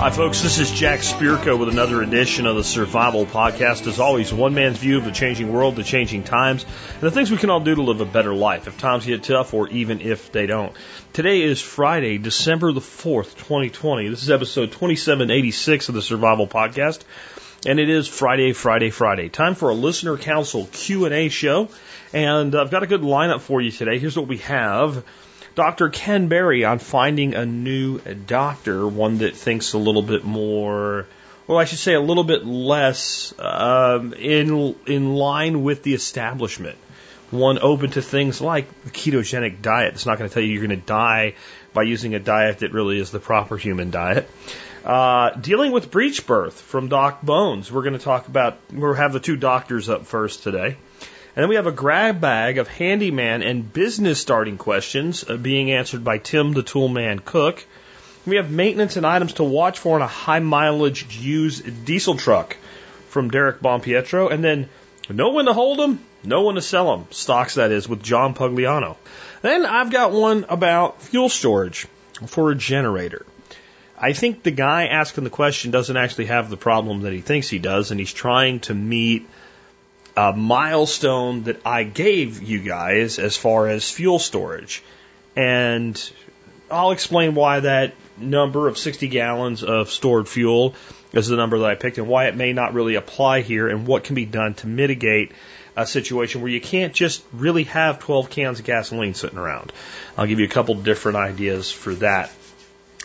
Hi, folks. This is Jack Spirko with another edition of the Survival Podcast. As always, one man's view of the changing world, the changing times, and the things we can all do to live a better life if times get tough or even if they don't. Today is Friday, December the 4th, 2020. This is episode 2786 of the Survival Podcast. And it is Friday, Friday, Friday. Time for a listener council Q&A show. And I've got a good lineup for you today. Here's what we have. Dr. Ken Berry on finding a new doctor, one that thinks a little bit more, well, I should say a little bit less um, in in line with the establishment. One open to things like the ketogenic diet. It's not going to tell you you're going to die by using a diet that really is the proper human diet. Uh, dealing with breech birth from Doc Bones. We're going to talk about, we'll have the two doctors up first today. And then we have a grab bag of handyman and business starting questions uh, being answered by Tim the Toolman Cook. We have maintenance and items to watch for in a high mileage used diesel truck from Derek Bompietro. And then know when to hold them, know when to sell them. Stocks, that is, with John Pugliano. Then I've got one about fuel storage for a generator. I think the guy asking the question doesn't actually have the problem that he thinks he does, and he's trying to meet a milestone that I gave you guys as far as fuel storage. And I'll explain why that number of 60 gallons of stored fuel is the number that I picked and why it may not really apply here and what can be done to mitigate a situation where you can't just really have 12 cans of gasoline sitting around. I'll give you a couple different ideas for that.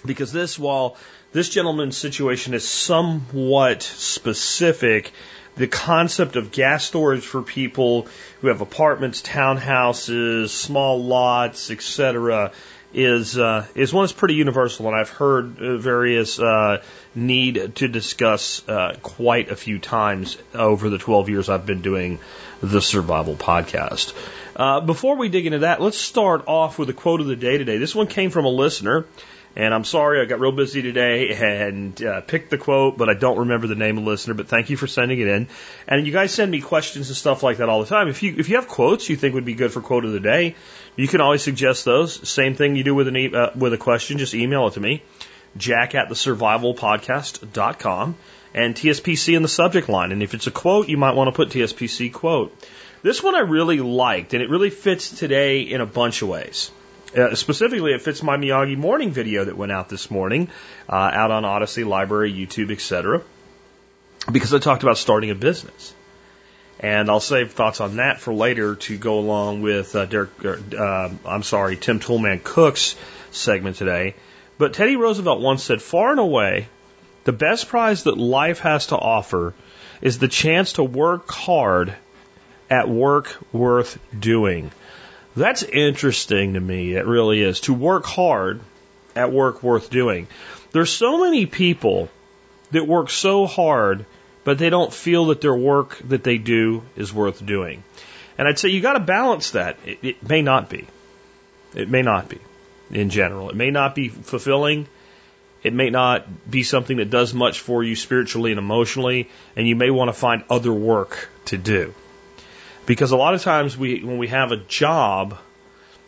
Because this, while this gentleman's situation is somewhat specific, the concept of gas storage for people who have apartments, townhouses, small lots, etc., is uh, is one that's pretty universal, and I've heard uh, various uh, need to discuss uh, quite a few times over the 12 years I've been doing the Survival Podcast. Uh, before we dig into that, let's start off with a quote of the day today. This one came from a listener. And I'm sorry, I got real busy today and uh, picked the quote, but I don't remember the name of the listener. But thank you for sending it in. And you guys send me questions and stuff like that all the time. If you if you have quotes you think would be good for quote of the day, you can always suggest those. Same thing you do with an e- uh, with a question, just email it to me, Jack at the survivalpodcast.com, and TSPC in the subject line. And if it's a quote, you might want to put TSPC quote. This one I really liked, and it really fits today in a bunch of ways. Uh, specifically, it fits my Miyagi morning video that went out this morning, uh, out on Odysee, LBRY, YouTube, etc. Because I talked about starting a business, and I'll save thoughts on that for later to go along with uh, Derek. Uh, I'm sorry, Tim Toolman Cook's segment today. But Teddy Roosevelt once said, "Far and away, the best prize that life has to offer is the chance to work hard at work worth doing." That's interesting to me. It really is. To work hard at work worth doing. There's so many people that work so hard, but they don't feel that their work that they do is worth doing. And I'd say you got to balance that. It, it may not be. It may not be in general. It may not be fulfilling. It may not be something that does much for you spiritually and emotionally, and you may want to find other work to do. Because a lot of times we, when we have a job,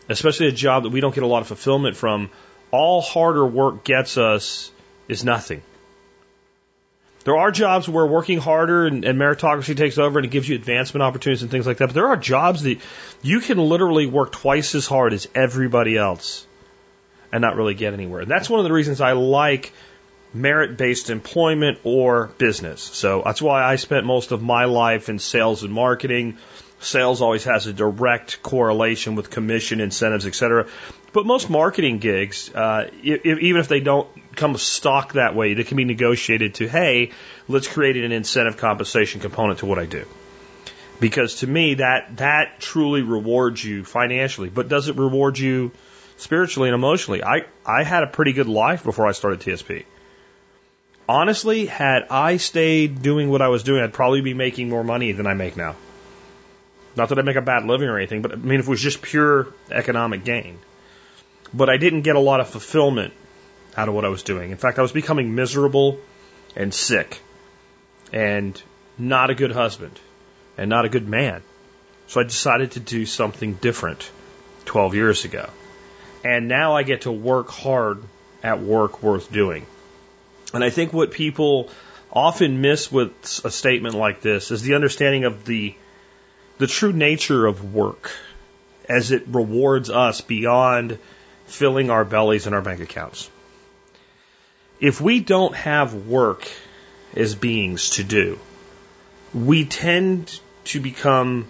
especially a job that we don't get a lot of fulfillment from, all harder work gets us is nothing. There are jobs where working harder and, and, meritocracy takes over and it gives you advancement opportunities and things like that. But there are jobs that you can literally work twice as hard as everybody else and not really get anywhere. And that's one of the reasons I like merit based employment or business. So that's why I spent most of my life in sales and marketing Sales always has a direct correlation with commission, incentives, etc. But most marketing gigs, uh, if, even if they don't come stock that way, they can be negotiated to, hey, let's create an incentive compensation component to what I do. Because to me, that that truly rewards you financially, but does it reward you spiritually and emotionally? I I had a pretty good life before I started TSP. Honestly, had I stayed doing what I was doing, I'd probably be making more money than I make now. Not that I make a bad living or anything, but I mean, if it was just pure economic gain. But I didn't get a lot of fulfillment out of what I was doing. In fact, I was becoming miserable and sick. and not a good husband and not a good man. So I decided to do something different 12 years ago. And now I get to work hard at work worth doing. And I think what people often miss with a statement like this is the understanding of the the true nature of work as it rewards us beyond filling our bellies and our bank accounts. If we don't have work as beings to do, we tend to become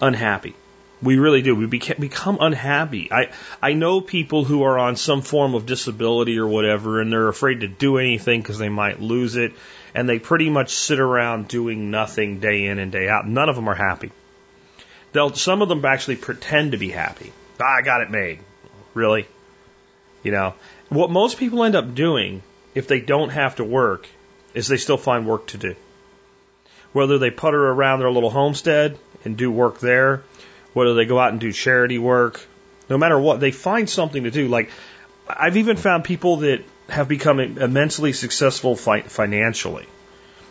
unhappy. We really do. We become unhappy. I, I know people who are on some form of disability or whatever, and they're afraid to do anything because they might lose it, and they pretty much sit around doing nothing day in and day out. None of them are happy. They'll, some of them actually pretend to be happy. Ah, I got it made. Really? You know, what most people end up doing if they don't have to work is they still find work to do. Whether they putter around their little homestead and do work there, whether they go out and do charity work, no matter what, they find something to do. Like, I've even found people that have become immensely successful fi- financially.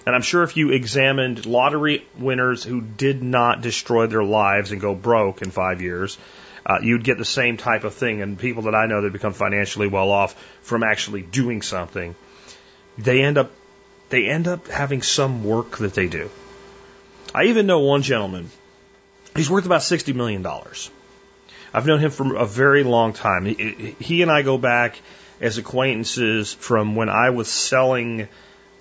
And I'm sure if you examined lottery winners who did not destroy their lives and go broke in five years, uh, you'd get the same type of thing. And people that I know that become financially well off from actually doing something, they end up they end up having some work that they do. I even know one gentleman He's worth about $60 million. I've known him for a very long time. He, he and I go back as acquaintances from when I was selling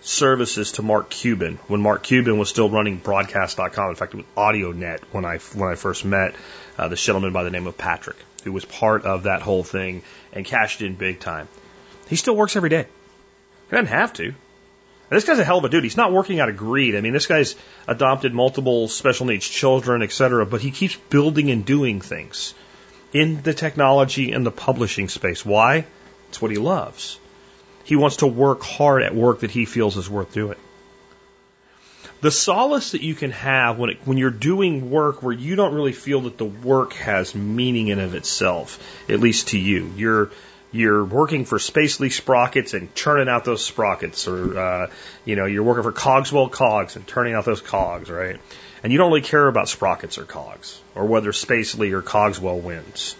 services to Mark Cuban when Mark Cuban was still running broadcast.com. In fact, it was AudioNet when I when I first met uh, this gentleman by the name of Patrick, who was part of that whole thing and cashed in big time. He still works every day. He doesn't have to. And this guy's a hell of a dude. He's not working out of greed. I mean, this guy's adopted multiple special needs children, et cetera, but he keeps building and doing things in the technology and the publishing space. Why? It's what he loves. He wants to work hard at work that he feels is worth doing. The solace that you can have when, it, when you're doing work where you don't really feel that the work has meaning in of itself, at least to you. You're you're working for Spacely Sprockets and churning out those sprockets, or uh, you know you're working for Cogswell Cogs and turning out those cogs, right? And you don't really care about sprockets or cogs, or whether Spacely or Cogswell wins.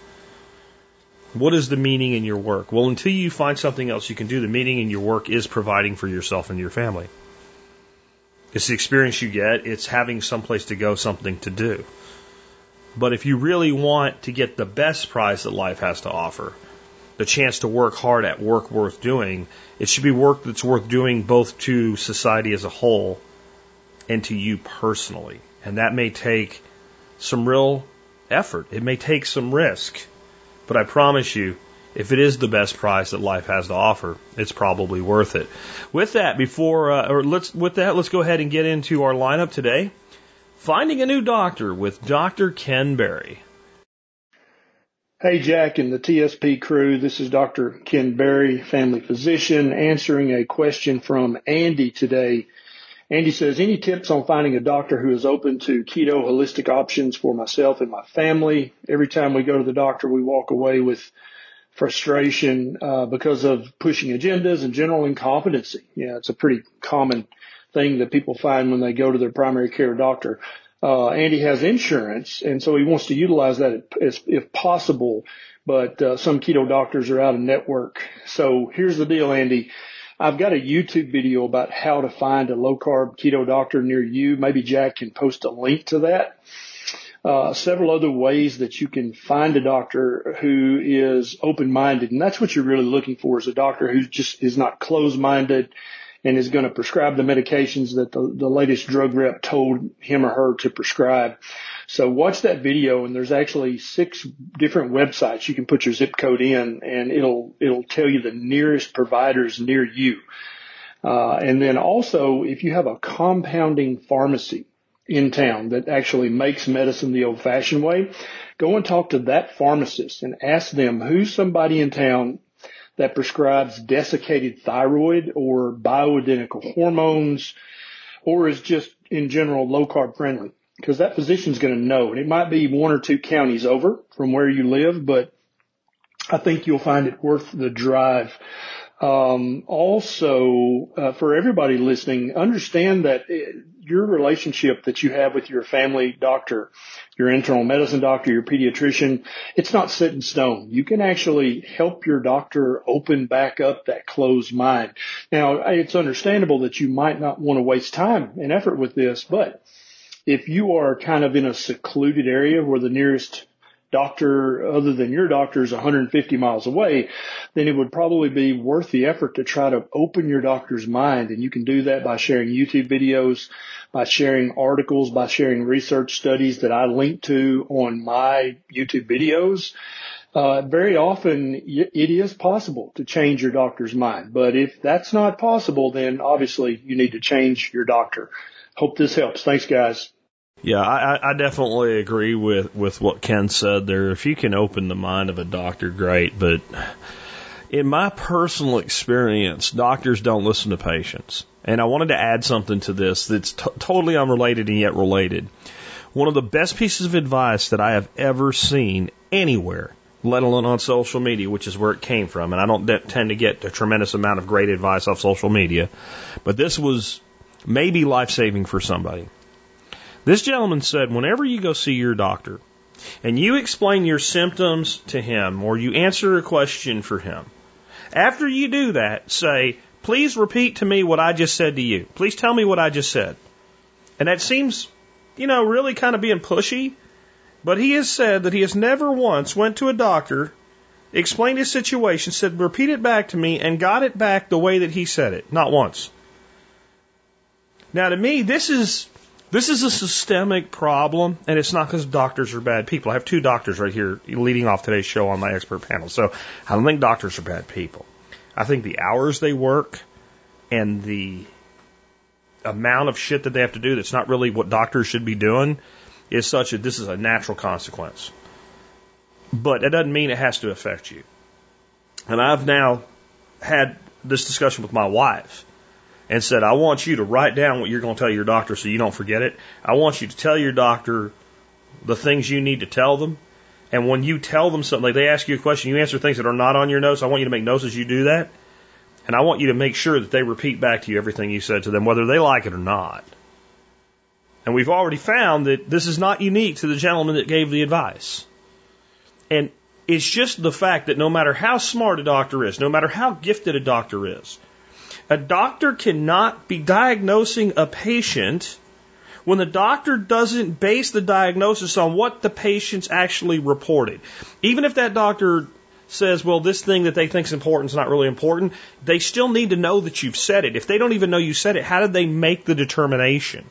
What is the meaning in your work? Well, until you find something else you can do, the meaning in your work is providing for yourself and your family. It's the experience you get. It's having someplace to go, something to do. But if you really want to get the best prize that life has to offer, the chance to work hard at work worth doing, it should be work that's worth doing both to society as a whole and to you personally. And that may take some real effort. It may take some risk. But I promise you, if it is the best price that life has to offer, it's probably worth it. With that, before uh, or let's with that, let's go ahead and get into our lineup today. Finding a new doctor with Dr. Ken Berry. Hey, Jack and the TSP crew. This is Dr. Ken Berry, family physician, answering a question from Andy today. Andy says, any tips on finding a doctor who is open to keto holistic options for myself and my family? Every time we go to the doctor, we walk away with frustration uh, because of pushing agendas and general incompetency. Yeah, it's a pretty common thing that people find when they go to their primary care doctor. Uh, Andy has insurance, and so he wants to utilize that if, if possible. But uh, some keto doctors are out of network. So here's the deal, Andy. I've got a YouTube video about how to find a low carb keto doctor near you. Maybe Jack can post a link to that. Uh, several other ways that you can find a doctor who is open minded. And that's what you're really looking for is a doctor who just is not closed minded and is going to prescribe the medications that the, the latest drug rep told him or her to prescribe. So watch that video and there's actually six different websites you can put your zip code in and it'll, it'll tell you the nearest providers near you. Uh, and then also if you have a compounding pharmacy in town that actually makes medicine the old fashioned way, go and talk to that pharmacist and ask them who's somebody in town that prescribes desiccated thyroid or bioidentical hormones or is just in general low carb friendly because that physician's going to know and it might be one or two counties over from where you live, but I think you'll find it worth the drive Um, also, uh, for everybody listening, understand that uh, your relationship that you have with your family doctor, your internal medicine doctor, your pediatrician, it's not set in stone. You can actually help your doctor open back up that closed mind. Now, it's understandable that you might not want to waste time and effort with this, but if you are kind of in a secluded area where the nearest doctor other than your doctor is 150 miles away, then it would probably be worth the effort to try to open your doctor's mind. And you can do that by sharing YouTube videos, by sharing articles, by sharing research studies that I link to on my YouTube videos. Uh, very often it is possible to change your doctor's mind, but if that's not possible, then obviously you need to change your doctor. Hope this helps. Thanks guys. Yeah, I, I definitely agree with, with what Ken said there. If you can open the mind of a doctor, great. But in my personal experience, doctors don't listen to patients. And I wanted to add something to this that's t- totally unrelated and yet related. One of the best pieces of advice that I have ever seen anywhere, let alone on social media, which is where it came from, and I don't de- tend to get a tremendous amount of great advice off social media, but this was maybe life saving for somebody this gentleman said, whenever you go see your doctor and you explain your symptoms to him or you answer a question for him, after you do that, say, please repeat to me what I just said to you. Please tell me what I just said. And that seems, you know, really kind of being pushy. But he has said that he has never once went to a doctor, explained his situation, said, repeat it back to me, and got it back the way that he said it. Not once. Now to me, this is this is a systemic problem, and it's not because doctors are bad people. I have two doctors right here leading off today's show on my expert panel. So I don't think doctors are bad people. I think the hours they work and the amount of shit that they have to do that's not really what doctors should be doing is such that this is a natural consequence. But it doesn't mean it has to affect you. And I've now had this discussion with my wife and said, I want you to write down what you're going to tell your doctor so you don't forget it. I want you to tell your doctor the things you need to tell them. And when you tell them something, like they ask you a question, you answer things that are not on your notes. I want you to make notes as you do that. And I want you to make sure that they repeat back to you everything you said to them, whether they like it or not. And we've already found that this is not unique to the gentleman that gave the advice. And it's just the fact that no matter how smart a doctor is, no matter how gifted a doctor is, a doctor cannot be diagnosing a patient when the doctor doesn't base the diagnosis on what the patient's actually reported. Even if that doctor says, well, this thing that they think is important is not really important, they still need to know that you've said it. If they don't even know you said it, how did they make the determination?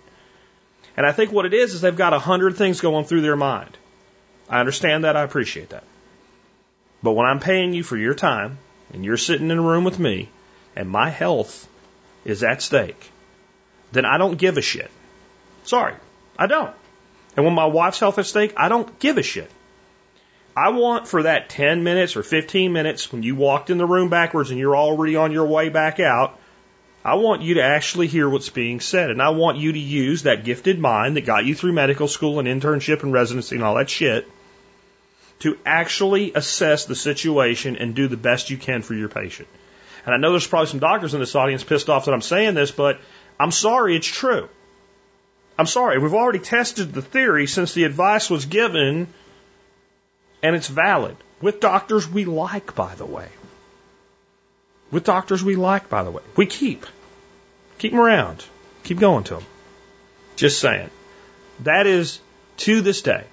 And I think what it is is they've got a hundred things going through their mind. I understand that. I appreciate that. But when I'm paying you for your time and you're sitting in a room with me and my health is at stake, then I don't give a shit. Sorry, I don't. And when my wife's health is at stake, I don't give a shit. I want for that 10 minutes or 15 minutes when you walked in the room backwards and you're already on your way back out, I want you to actually hear what's being said. And I want you to use that gifted mind that got you through medical school and internship and residency and all that shit to actually assess the situation and do the best you can for your patient. And I know there's probably some doctors in this audience pissed off that I'm saying this, but I'm sorry, it's true. I'm sorry. We've already tested the theory since the advice was given, and it's valid. With doctors we like, by the way. With doctors we like, by the way. We keep. Keep them around. Keep going to them. Just saying. That is, to this day,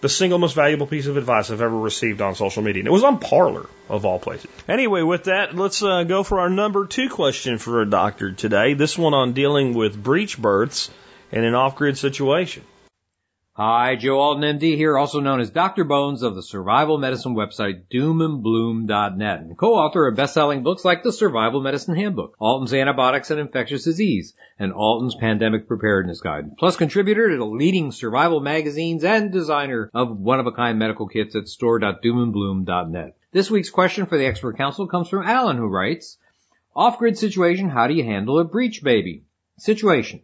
the single most valuable piece of advice I've ever received on social media. And it was on Parler, of all places. Anyway, with that, let's uh, go for our number two question for a doctor today. This one on dealing with breech births in an off grid situation. Hi, Joe Alton MD here, also known as Dr. Bones of the survival medicine website doomandbloom.net and co-author of best-selling books like The Survival Medicine Handbook, Alton's Antibiotics and Infectious Disease, and Alton's Pandemic Preparedness Guide, plus contributor to the leading survival magazines and designer of one-of-a-kind medical kits at store.doomandbloom.net. This week's question for the expert council comes from Alan who writes, Off-grid situation, how do you handle a breech baby? Situation.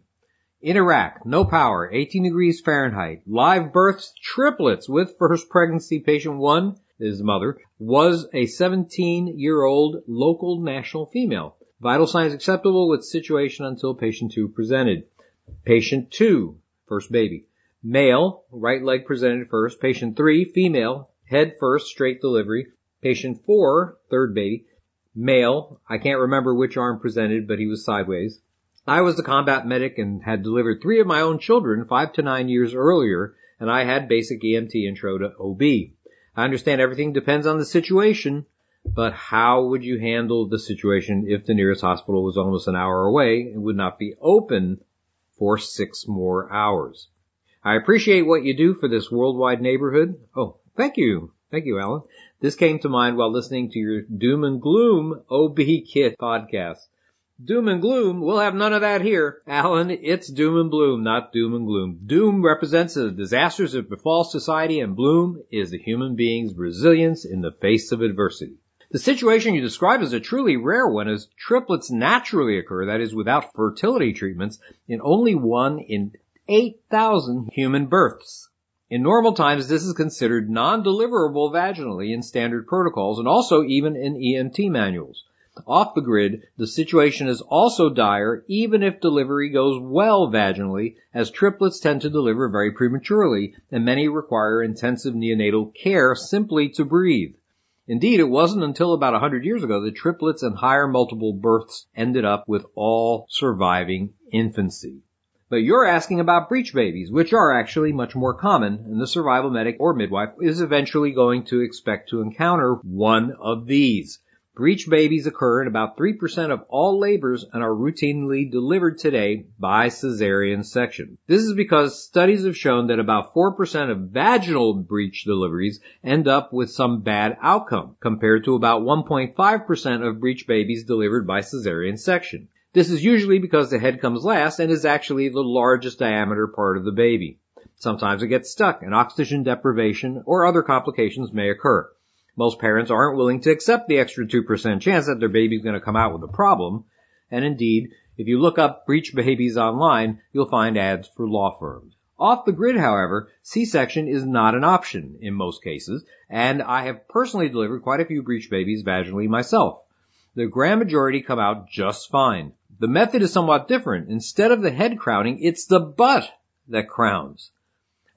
In Iraq, no power, 18 degrees Fahrenheit, live births, triplets with first pregnancy patient one his mother, was a 17 year old local national female. Vital signs acceptable with situation until patient 2 presented. Patient 2, first baby. Male, right leg presented first. Patient 3, female, head first, straight delivery. Patient 4, third baby. Male, I can't remember which arm presented, but he was sideways. I was the combat medic and had delivered three of my own children five to nine years earlier, and I had basic EMT intro to OB. I understand everything depends on the situation, but how would you handle the situation if the nearest hospital was almost an hour away and would not be open for six more hours? I appreciate what you do for this worldwide neighborhood. Oh, thank you. Thank you, Alan. This came to mind while listening to your doom and gloom OB kit podcast. Doom and gloom, we'll have none of that here. Alan, it's doom and bloom, not doom and gloom. Doom represents the disasters that befall society and bloom is the human being's resilience in the face of adversity. The situation you describe is a truly rare one as triplets naturally occur, that is without fertility treatments, in only one in 8,000 human births. In normal times, this is considered non-deliverable vaginally in standard protocols and also even in EMT manuals. Off the grid, the situation is also dire even if delivery goes well vaginally, as triplets tend to deliver very prematurely, and many require intensive neonatal care simply to breathe. Indeed, it wasn't until about 100 years ago that triplets and higher multiple births ended up with all surviving infancy. But you're asking about breech babies, which are actually much more common, and the survival medic or midwife is eventually going to expect to encounter one of these. Breech babies occur in about 3% of all labors and are routinely delivered today by cesarean section. This is because studies have shown that about 4% of vaginal breech deliveries end up with some bad outcome compared to about 1.5% of breech babies delivered by cesarean section. This is usually because the head comes last and is actually the largest diameter part of the baby. Sometimes it gets stuck and oxygen deprivation or other complications may occur. Most parents aren't willing to accept the extra 2% chance that their baby's going to come out with a problem. And indeed, if you look up breech babies online, you'll find ads for law firms. Off the grid, however, C-section is not an option in most cases, and I have personally delivered quite a few breech babies vaginally myself. The grand majority come out just fine. The method is somewhat different. Instead of the head crowning, it's the butt that crowns.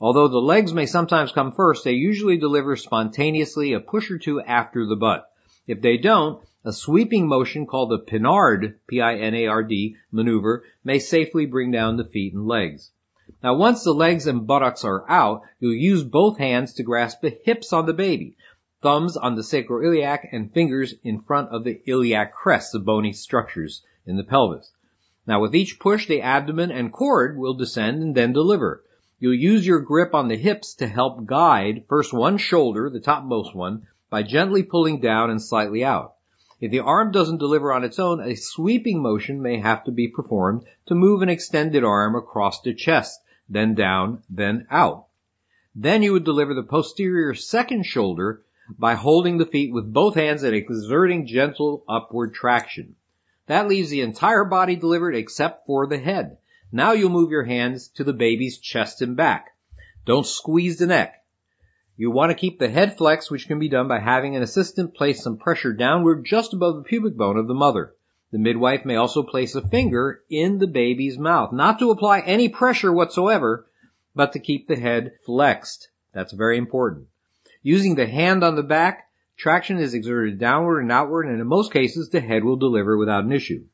Although the legs may sometimes come first, they usually deliver spontaneously a push or two after the butt. If they don't, a sweeping motion called the Pinard, P-I-N-A-R-D, maneuver may safely bring down the feet and legs. Now once the legs and buttocks are out, you'll use both hands to grasp the hips on the baby, thumbs on the sacroiliac and fingers in front of the iliac crest, the bony structures in the pelvis. Now with each push, the abdomen and cord will descend and then deliver. You'll use your grip on the hips to help guide first one shoulder, the topmost one, by gently pulling down and slightly out. If the arm doesn't deliver on its own, a sweeping motion may have to be performed to move an extended arm across the chest, then down, then out. Then you would deliver the posterior second shoulder by holding the feet with both hands and exerting gentle upward traction. That leaves the entire body delivered except for the head. Now you'll move your hands to the baby's chest and back. Don't squeeze the neck. You want to keep the head flexed, which can be done by having an assistant place some pressure downward just above the pubic bone of the mother. The midwife may also place a finger in the baby's mouth, not to apply any pressure whatsoever, but to keep the head flexed. That's very important. Using the hand on the back, traction is exerted downward and outward, and in most cases, the head will deliver without an issue.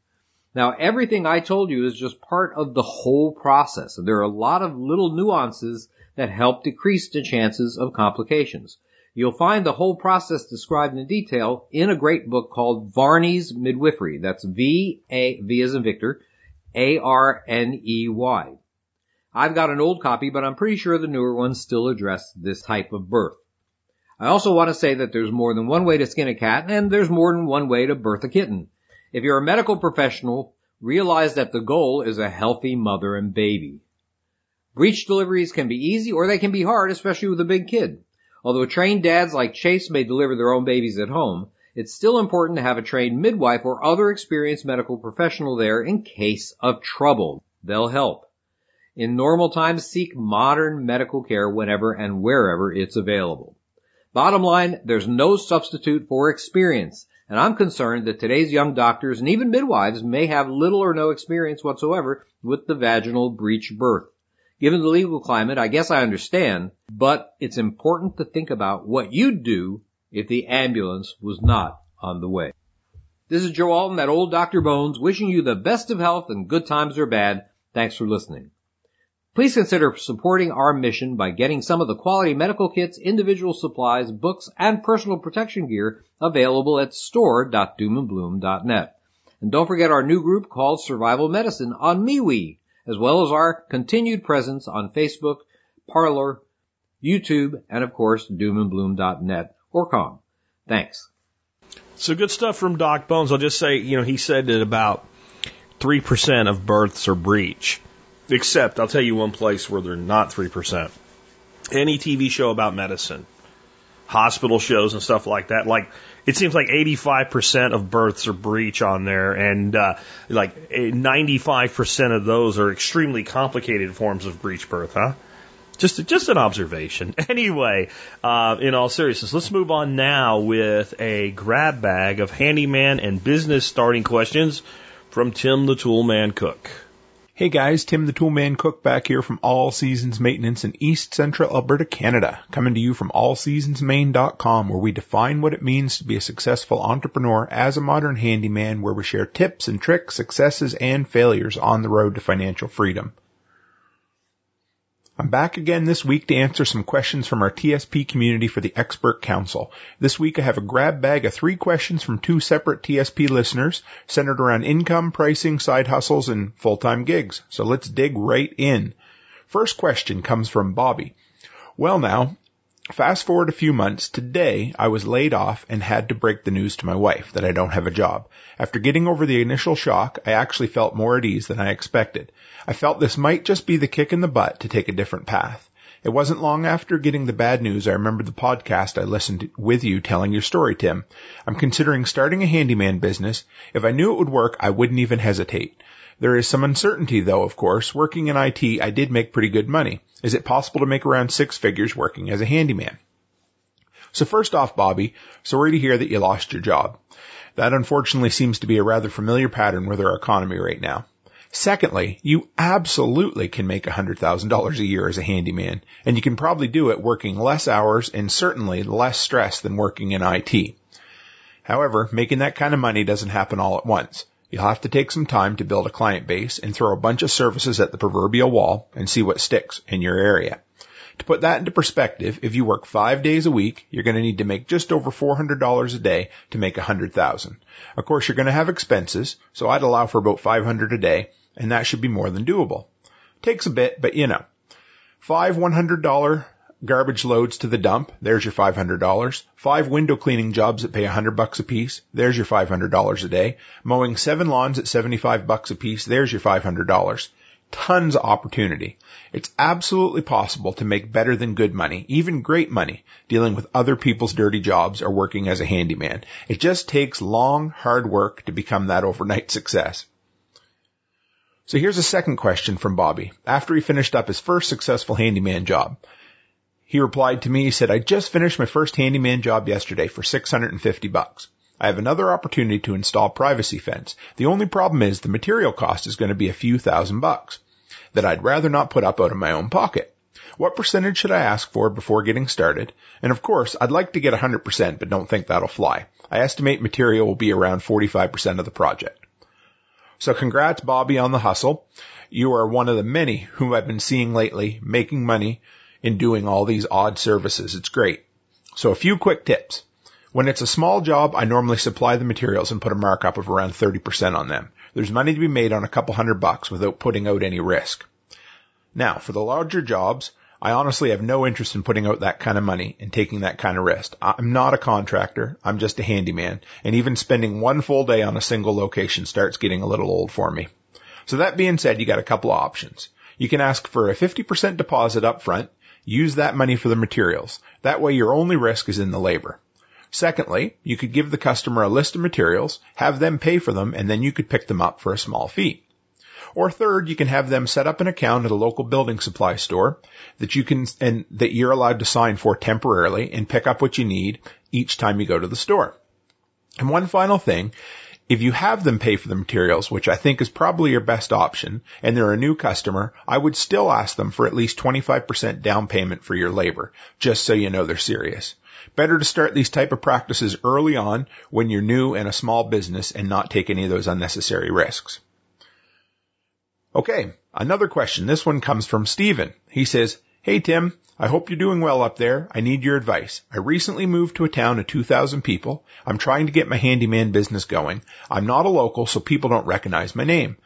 Now everything I told you is just part of the whole process. There are a lot of little nuances that help decrease the chances of complications. You'll find the whole process described in detail in a great book called Varney's Midwifery. That's V-A, V as in Victor, A-R-N-E-Y. I've got an old copy, but I'm pretty sure the newer ones still address this type of birth. I also want to say that there's more than one way to skin a cat, and there's more than one way to birth a kitten. If you're a medical professional, realize that the goal is a healthy mother and baby. Breech deliveries can be easy or they can be hard, especially with a big kid. Although trained dads like Chase may deliver their own babies at home, it's still important to have a trained midwife or other experienced medical professional there in case of trouble. They'll help. In normal times, seek modern medical care whenever and wherever it's available. Bottom line, there's no substitute for experience. And I'm concerned that today's young doctors and even midwives may have little or no experience whatsoever with the vaginal breech birth. Given the legal climate, I guess I understand, but it's important to think about what you'd do if the ambulance was not on the way. This is Joe Alton at Old Dr. Bones wishing you the best of health and good times or bad. Thanks for listening. Please consider supporting our mission by getting some of the quality medical kits, individual supplies, books, and personal protection gear available at store.doomandbloom.net. And don't forget our new group called Survival Medicine on MeWe, as well as our continued presence on Facebook, Parler, YouTube, and of course, doomandbloom.net or com. Thanks. So good stuff from Doc Bones. I'll just say, you know, he said that about 3% of births are breech. Except, I'll tell you one place where they're not 3%. Any TV show about medicine, hospital shows and stuff like that, like, it seems like 85% of births are breech on there, and uh, like 95% of those are extremely complicated forms of breech birth, huh? Just, just an observation. Anyway, uh, in all seriousness, let's move on now with a grab bag of handyman and business starting questions from Tim the Toolman Cook. Hey guys, Tim the Toolman Cook back here from All Seasons Maintenance in East Central Alberta, Canada, coming to you from allseasonsmain.com where we define what it means to be a successful entrepreneur as a modern handyman where we share tips and tricks, successes and failures on the road to financial freedom. I'm back again this week to answer some questions from our TSP community for the Expert Council. This week I have a grab bag of three questions from two separate TSP listeners centered around income, pricing, side hustles, and full-time gigs. So let's dig right in. First question comes from Bobby. Well now, Fast forward a few months, today I was laid off and had to break the news to my wife that I don't have a job. After getting over the initial shock, I actually felt more at ease than I expected. I felt this might just be the kick in the butt to take a different path. It wasn't long after getting the bad news I remembered the podcast I listened to with you telling your story, Tim. I'm considering starting a handyman business. If I knew it would work, I wouldn't even hesitate. There is some uncertainty though, of course. Working in IT, I did make pretty good money. Is it possible to make around six figures working as a handyman? So first off, Bobby, sorry to hear that you lost your job. That unfortunately seems to be a rather familiar pattern with our economy right now. Secondly, you absolutely can make $100,000 a year as a handyman, and you can probably do it working less hours and certainly less stress than working in IT. However, making that kind of money doesn't happen all at once. You'll have to take some time to build a client base and throw a bunch of services at the proverbial wall and see what sticks in your area. To put that into perspective, if you work five days a week, you're going to need to make just over $400 a day to make 100,000. Of course, you're going to have expenses, so I'd allow for about 500 a day, and that should be more than doable. Takes a bit, but you know. Five $100 garbage loads to the dump. There's your $500. Five window cleaning jobs that pay 100 bucks a piece. There's your $500 a day. Mowing seven lawns at 75 bucks a piece. There's your $500. Tons of opportunity. It's absolutely possible to make better than good money, even great money, dealing with other people's dirty jobs or working as a handyman. It just takes long, hard work to become that overnight success. So here's a second question from Bobby. After he finished up his first successful handyman job, he replied to me, he said, I just finished my first handyman job yesterday for 650 bucks. I have another opportunity to install privacy fence. The only problem is the material cost is going to be a few thousand bucks that I'd rather not put up out of my own pocket. What percentage should I ask for before getting started? And of course, I'd like to get 100%, but don't think that'll fly. I estimate material will be around 45% of the project. So congrats, Bobby, on the hustle. You are one of the many whom I've been seeing lately making money in doing all these odd services. It's great. So a few quick tips. When it's a small job, I normally supply the materials and put a markup of around 30% on them. There's money to be made on a couple hundred bucks without putting out any risk. Now, for the larger jobs, I honestly have no interest in putting out that kind of money and taking that kind of risk. I'm not a contractor. I'm just a handyman. And even spending one full day on a single location starts getting a little old for me. So that being said, you got a couple of options. You can ask for a 50% deposit up front Use that money for the materials. That way your only risk is in the labor. Secondly, you could give the customer a list of materials, have them pay for them, and then you could pick them up for a small fee. Or third, you can have them set up an account at a local building supply store that you can, and that you're allowed to sign for temporarily and pick up what you need each time you go to the store. And one final thing, if you have them pay for the materials, which I think is probably your best option, and they're a new customer, I would still ask them for at least 25% down payment for your labor, just so you know they're serious. Better to start these type of practices early on when you're new and a small business and not take any of those unnecessary risks. Okay, another question. This one comes from Steven. He says, Hey Tim, I hope you're doing well up there. I need your advice. I recently moved to a town of 2,000 people. I'm trying to get my handyman business going. I'm not a local, so people don't recognize my name.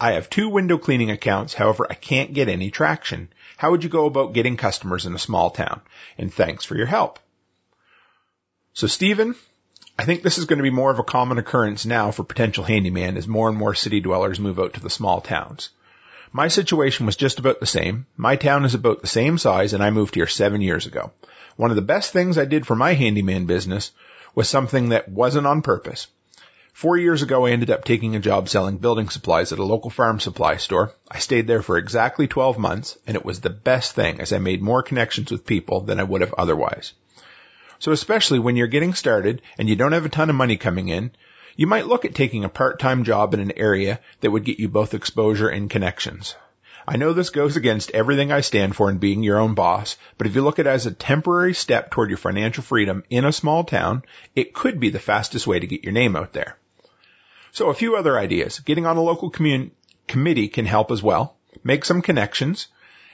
I have two window cleaning accounts. However, I can't get any traction. How would you go about getting customers in a small town? And thanks for your help. So Stephen, I think this is going to be more of a common occurrence now for potential handyman as more and more city dwellers move out to the small towns. My situation was just about the same. My town is about the same size and I moved here seven years ago. One of the best things I did for my handyman business was something that wasn't on purpose. Four years ago, I ended up taking a job selling building supplies at a local farm supply store. I stayed there for exactly 12 months and it was the best thing as I made more connections with people than I would have otherwise. So especially when you're getting started and you don't have a ton of money coming in, you might look at taking a part-time job in an area that would get you both exposure and connections. I know this goes against everything I stand for in being your own boss, but if you look at it as a temporary step toward your financial freedom in a small town, it could be the fastest way to get your name out there. So a few other ideas. Getting on a local commun- committee can help as well. Make some connections.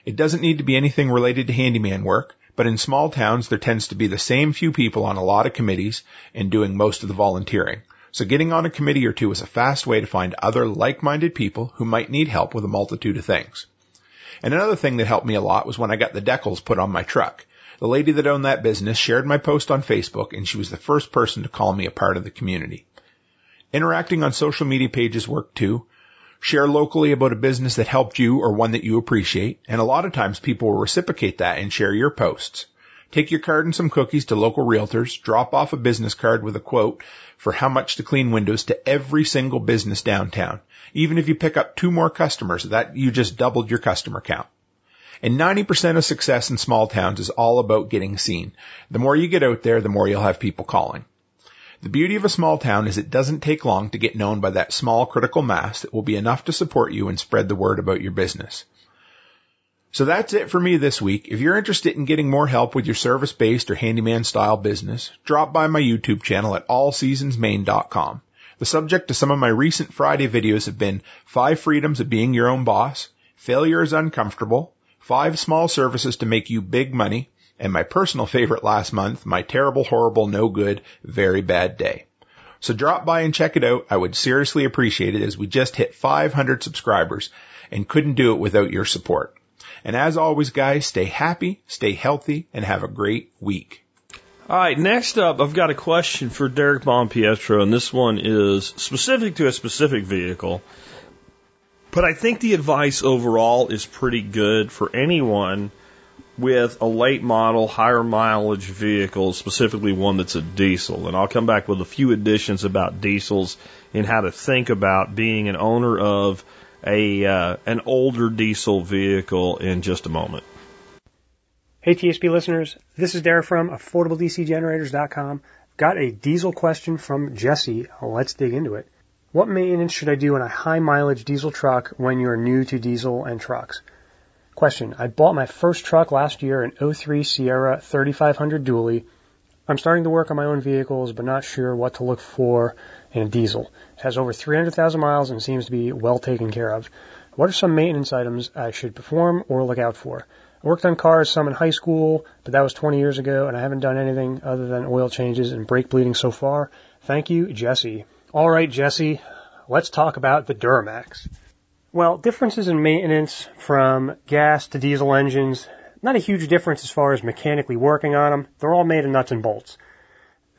It doesn't need to be anything related to handyman work, but in small towns there tends to be the same few people on a lot of committees and doing most of the volunteering. So getting on a committee or two is a fast way to find other like-minded people who might need help with a multitude of things. And another thing that helped me a lot was when I got the decals put on my truck. The lady that owned that business shared my post on Facebook and she was the first person to call me a part of the community. Interacting on social media pages work too. Share locally about a business that helped you or one that you appreciate. And a lot of times people will reciprocate that and share your posts. Take your card and some cookies to local realtors, drop off a business card with a quote for how much to clean windows to every single business downtown. Even if you pick up two more customers, that you just doubled your customer count. And 90% of success in small towns is all about getting seen. The more you get out there, the more you'll have people calling. The beauty of a small town is it doesn't take long to get known by that small critical mass that will be enough to support you and spread the word about your business. So that's it for me this week. If you're interested in getting more help with your service-based or handyman style business, drop by my YouTube channel at allseasonsmaine.com. The subject to some of my recent Friday videos have been five freedoms of being your own boss, failure is uncomfortable, five small services to make you big money, and my personal favorite last month, my terrible, horrible, no good, very bad day. So drop by and check it out. I would seriously appreciate it as we just hit 500 subscribers and couldn't do it without your support. And as always, guys, stay happy, stay healthy, and have a great week. All right, next up, I've got a question for Derek Bonpietro, and this one is specific to a specific vehicle. But I think the advice overall is pretty good for anyone with a late model, higher mileage vehicle, specifically one that's a diesel. And I'll come back with a few additions about diesels and how to think about being an owner of a uh, an older diesel vehicle in just a moment. Hey TSP listeners, this is Derek from AffordableDCGenerators.com. Got a diesel question from Jesse. Let's dig into it. What maintenance should I do on a high mileage diesel truck when you're new to diesel and trucks? Question. I bought my first truck last year, an 03 Sierra 3500 dually. I'm starting to work on my own vehicles, but not sure what to look for in a diesel. Has over 300,000 miles and seems to be well taken care of. What are some maintenance items I should perform or look out for? I worked on cars some in high school, but that was 20 years ago, and I haven't done anything other than oil changes and brake bleeding so far. Thank you, Jesse. All right, Jesse, let's talk about the Duramax. Well, differences in maintenance from gas to diesel engines, not a huge difference as far as mechanically working on them. They're all made of nuts and bolts.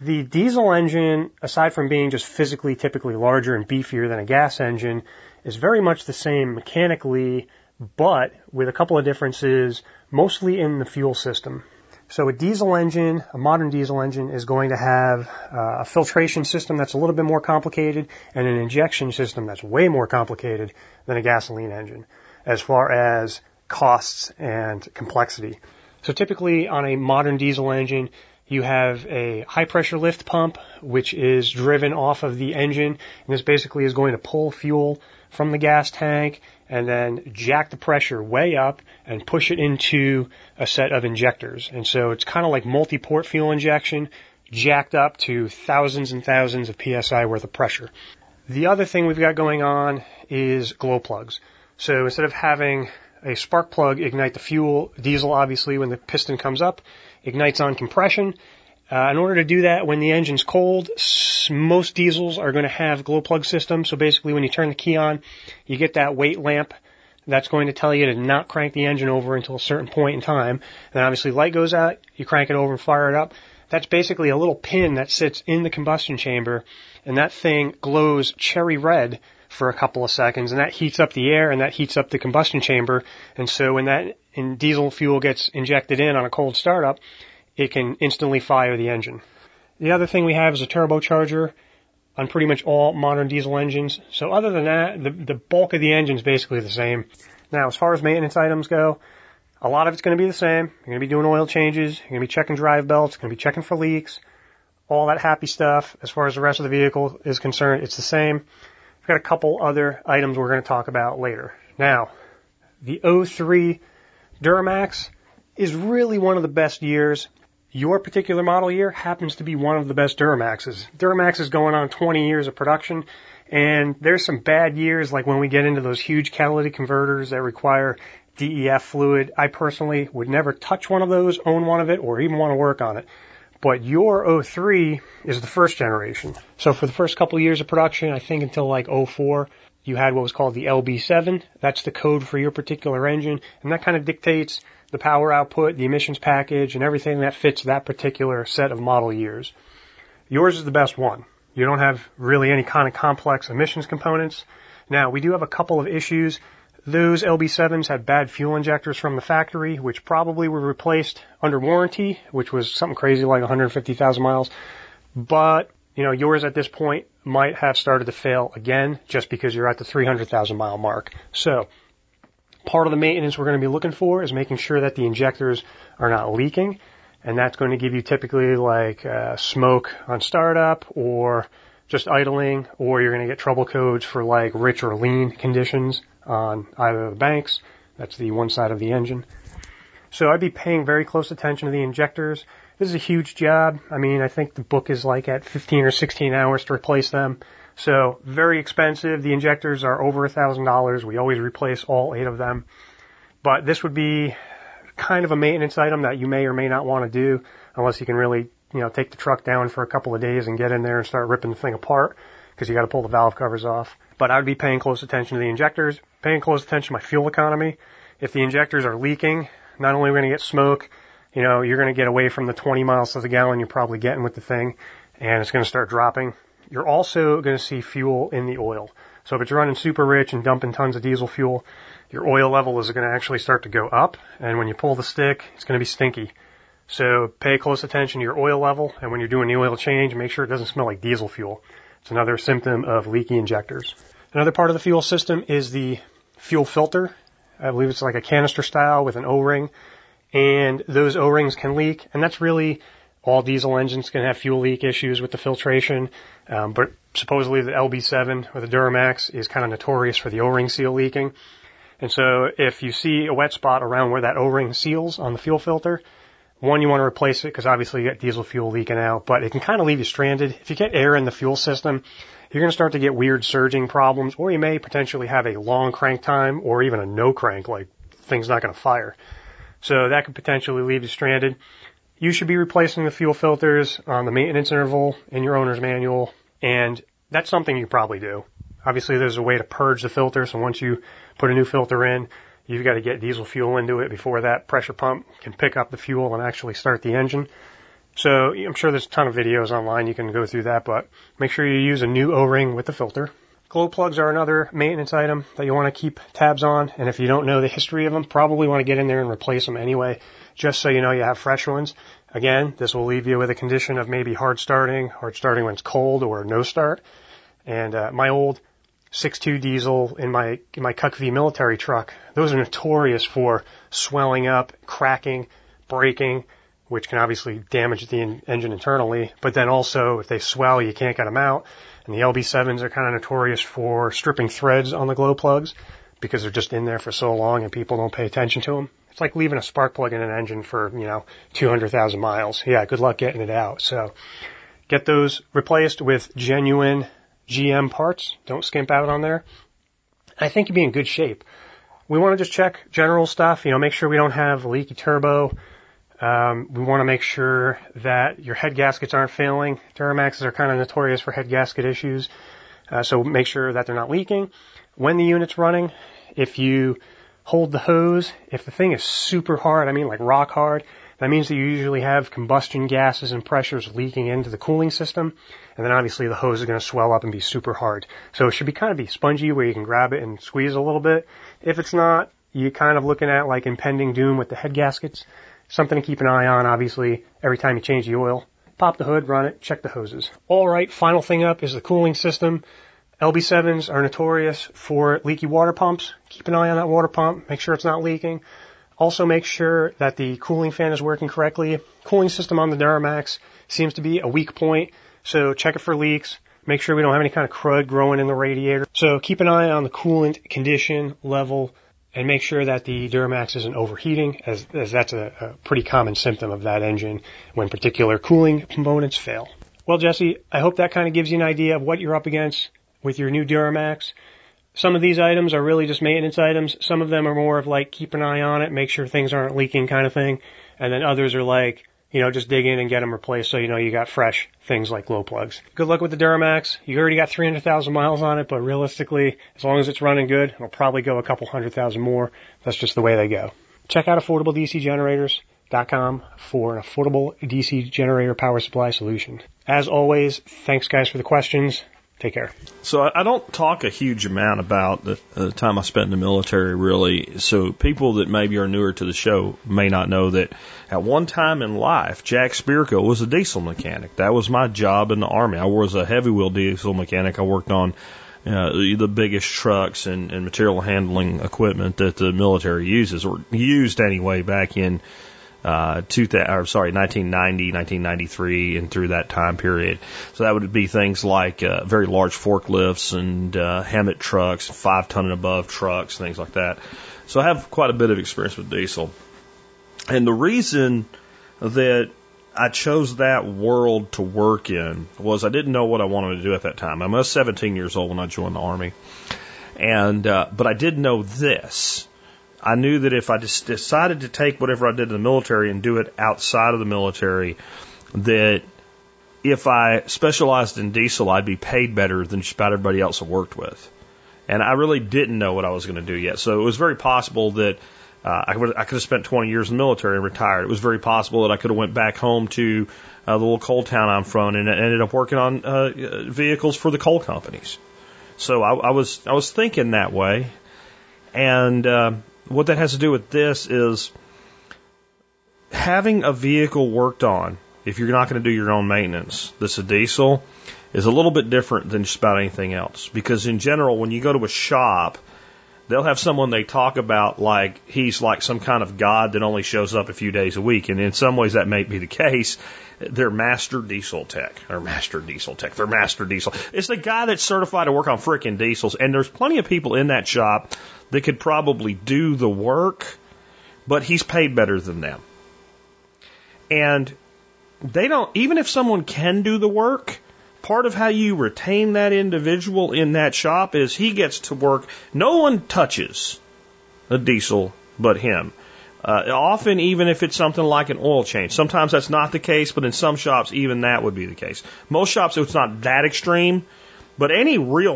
The diesel engine, aside from being just physically typically larger and beefier than a gas engine, is very much the same mechanically, but with a couple of differences, mostly in the fuel system. So a diesel engine, a modern diesel engine is going to have uh, a filtration system that's a little bit more complicated and an injection system that's way more complicated than a gasoline engine as far as costs and complexity. So typically on a modern diesel engine, you have a high pressure lift pump, which is driven off of the engine, and this basically is going to pull fuel from the gas tank and then jack the pressure way up and push it into a set of injectors. And so it's kind of like multi-port fuel injection jacked up to thousands and thousands of psi worth of pressure. The other thing we've got going on is glow plugs. So instead of having a spark plug ignite the fuel, diesel obviously when the piston comes up, ignites on compression. Uh, in order to do that, when the engine's cold, most diesels are going to have glow plug systems. So basically, when you turn the key on, you get that wait lamp that's going to tell you to not crank the engine over until a certain point in time. And obviously, light goes out, you crank it over and fire it up. That's basically a little pin that sits in the combustion chamber, and that thing glows cherry red for a couple of seconds, and that heats up the air and that heats up the combustion chamber. And so when that in diesel fuel gets injected in on a cold startup, it can instantly fire the engine. The other thing we have is a turbocharger on pretty much all modern diesel engines. So other than that, the, the bulk of the engine is basically the same. Now, as far as maintenance items go, a lot of it's going to be the same. You're going to be doing oil changes. You're going to be checking drive belts. You're going to be checking for leaks. All that happy stuff. As far as the rest of the vehicle is concerned, it's the same. We've got a couple other items we're going to talk about later. Now, the 03 Duramax is really one of the best years your particular model year happens to be one of the best Duramaxes. Duramax is going on 20 years of production, and there's some bad years, like when we get into those huge catalytic converters that require DEF fluid. I personally would never touch one of those, own one of it, or even want to work on it. But your 03 is the first generation. So for the first couple of years of production, I think until like 04, you had what was called the LB7. That's the code for your particular engine, and that kind of dictates the power output, the emissions package, and everything that fits that particular set of model years. Yours is the best one. You don't have really any kind of complex emissions components. Now, we do have a couple of issues. Those LB7s had bad fuel injectors from the factory, which probably were replaced under warranty, which was something crazy like 150,000 miles. But, you know, yours at this point might have started to fail again just because you're at the 300,000 mile mark. So, Part of the maintenance we're going to be looking for is making sure that the injectors are not leaking, and that's going to give you typically like uh, smoke on startup or just idling, or you're going to get trouble codes for like rich or lean conditions on either of the banks. That's the one side of the engine. So I'd be paying very close attention to the injectors. This is a huge job. I mean, I think the book is like at 15 or 16 hours to replace them. So very expensive. The injectors are over a thousand dollars. We always replace all eight of them. But this would be kind of a maintenance item that you may or may not want to do unless you can really, you know, take the truck down for a couple of days and get in there and start ripping the thing apart because you got to pull the valve covers off. But I would be paying close attention to the injectors, paying close attention to my fuel economy. If the injectors are leaking, not only are we going to get smoke, you know, you're going to get away from the 20 miles to the gallon you're probably getting with the thing and it's going to start dropping. You're also going to see fuel in the oil. So if it's running super rich and dumping tons of diesel fuel, your oil level is going to actually start to go up. And when you pull the stick, it's going to be stinky. So pay close attention to your oil level. And when you're doing the oil change, make sure it doesn't smell like diesel fuel. It's another symptom of leaky injectors. Another part of the fuel system is the fuel filter. I believe it's like a canister style with an O-ring. And those O-rings can leak. And that's really all diesel engines can have fuel leak issues with the filtration, um, but supposedly the LB7 or the Duramax is kind of notorious for the O-ring seal leaking. And so if you see a wet spot around where that O-ring seals on the fuel filter, one, you want to replace it because obviously you get diesel fuel leaking out, but it can kind of leave you stranded. If you get air in the fuel system, you're going to start to get weird surging problems, or you may potentially have a long crank time or even a no crank, like thing's not going to fire. So that could potentially leave you stranded. You should be replacing the fuel filters on the maintenance interval in your owner's manual, and that's something you probably do. Obviously, there's a way to purge the filter, so once you put a new filter in, you've got to get diesel fuel into it before that pressure pump can pick up the fuel and actually start the engine. So I'm sure there's a ton of videos online you can go through that, but make sure you use a new O-ring with the filter. Glow plugs are another maintenance item that you want to keep tabs on, and if you don't know the history of them, probably want to get in there and replace them anyway. just so you know you have fresh ones. Again, this will leave you with a condition of maybe hard starting, hard starting when it's cold or no start. And uh, my old 6.2 diesel in my in my CUCV military truck, those are notorious for swelling up, cracking, breaking, which can obviously damage the in- engine internally. But then also, if they swell, you can't get them out. And the LB7s are kind of notorious for stripping threads on the glow plugs because they're just in there for so long and people don't pay attention to them. It's like leaving a spark plug in an engine for, you know, 200,000 miles. Yeah, good luck getting it out. So get those replaced with genuine GM parts. Don't skimp out on there. I think you'd be in good shape. We want to just check general stuff, you know, make sure we don't have leaky turbo. Um, we want to make sure that your head gaskets aren't failing. Duramaxes are kind of notorious for head gasket issues. Uh, so make sure that they're not leaking. When the unit's running, if you hold the hose, if the thing is super hard, I mean like rock hard, that means that you usually have combustion gases and pressures leaking into the cooling system, and then obviously the hose is going to swell up and be super hard. So it should be kind of be spongy where you can grab it and squeeze a little bit. If it's not, you're kind of looking at like impending doom with the head gaskets. Something to keep an eye on, obviously, every time you change the oil. Pop the hood, run it, check the hoses. Alright, final thing up is the cooling system. LB7s are notorious for leaky water pumps. Keep an eye on that water pump. Make sure it's not leaking. Also make sure that the cooling fan is working correctly. Cooling system on the Duramax seems to be a weak point, so check it for leaks. Make sure we don't have any kind of crud growing in the radiator. So keep an eye on the coolant condition level and make sure that the Duramax isn't overheating as, as that's a, a pretty common symptom of that engine when particular cooling components fail. Well, Jesse, I hope that kind of gives you an idea of what you're up against with your new Duramax. Some of these items are really just maintenance items. Some of them are more of like keep an eye on it, make sure things aren't leaking kind of thing. And then others are like, you know, just dig in and get them replaced so you know you got fresh things like glow plugs. Good luck with the Duramax. You already got 300,000 miles on it, but realistically, as long as it's running good, it'll probably go a couple hundred thousand more. That's just the way they go. Check out affordabledcgenerators.com for an affordable DC generator power supply solution. As always, thanks guys for the questions. Take care. So I, don't talk a huge amount about the, the time I spent in the military, really. So people that maybe are newer to the show may not know that at one time in life, Jack Spirko was a diesel mechanic. That was my job in the army. I was a heavy wheel diesel mechanic. I worked on uh, the biggest trucks and, and material handling equipment that the military uses, or used anyway, back in uh, 2000, or sorry, 1990, 1993, and through that time period. So that would be things like uh, very large forklifts and uh, HEMTT trucks, five ton and above trucks, things like that. So I have quite a bit of experience with diesel. And the reason that I chose that world to work in was I didn't know what I wanted to do at that time. I was 17 years old when I joined the army, and uh, but I did know this I knew that if I just decided to take whatever I did in the military and do it outside of the military, that if I specialized in diesel, I'd be paid better than just about everybody else I worked with. And I really didn't know what I was going to do yet. So it was very possible that uh, I, would, I could have spent 20 years in the military and retired. It was very possible that I could have went back home to uh, the little coal town I'm from and ended up working on uh, vehicles for the coal companies. So I, I was I was thinking that way, and uh, what that has to do with this is having a vehicle worked on, if you're not going to do your own maintenance, this a diesel, is a little bit different than just about anything else. Because in general, when you go to a shop, they'll have someone they talk about like he's like some kind of god that only shows up a few days a week. And in some ways that may be the case. They're master diesel tech or master diesel tech. They're master diesel. It's the guy that's certified to work on freaking diesels. And there's plenty of people in that shop that could probably do the work, but he's paid better than them. And they don't, even if someone can do the work, part of how you retain that individual in that shop is he gets to work. No one touches a diesel but him. Uh, often, even if it's something like an oil change, sometimes that's not the case, but in some shops, even that would be the case. Most shops, it's not that extreme, but any real,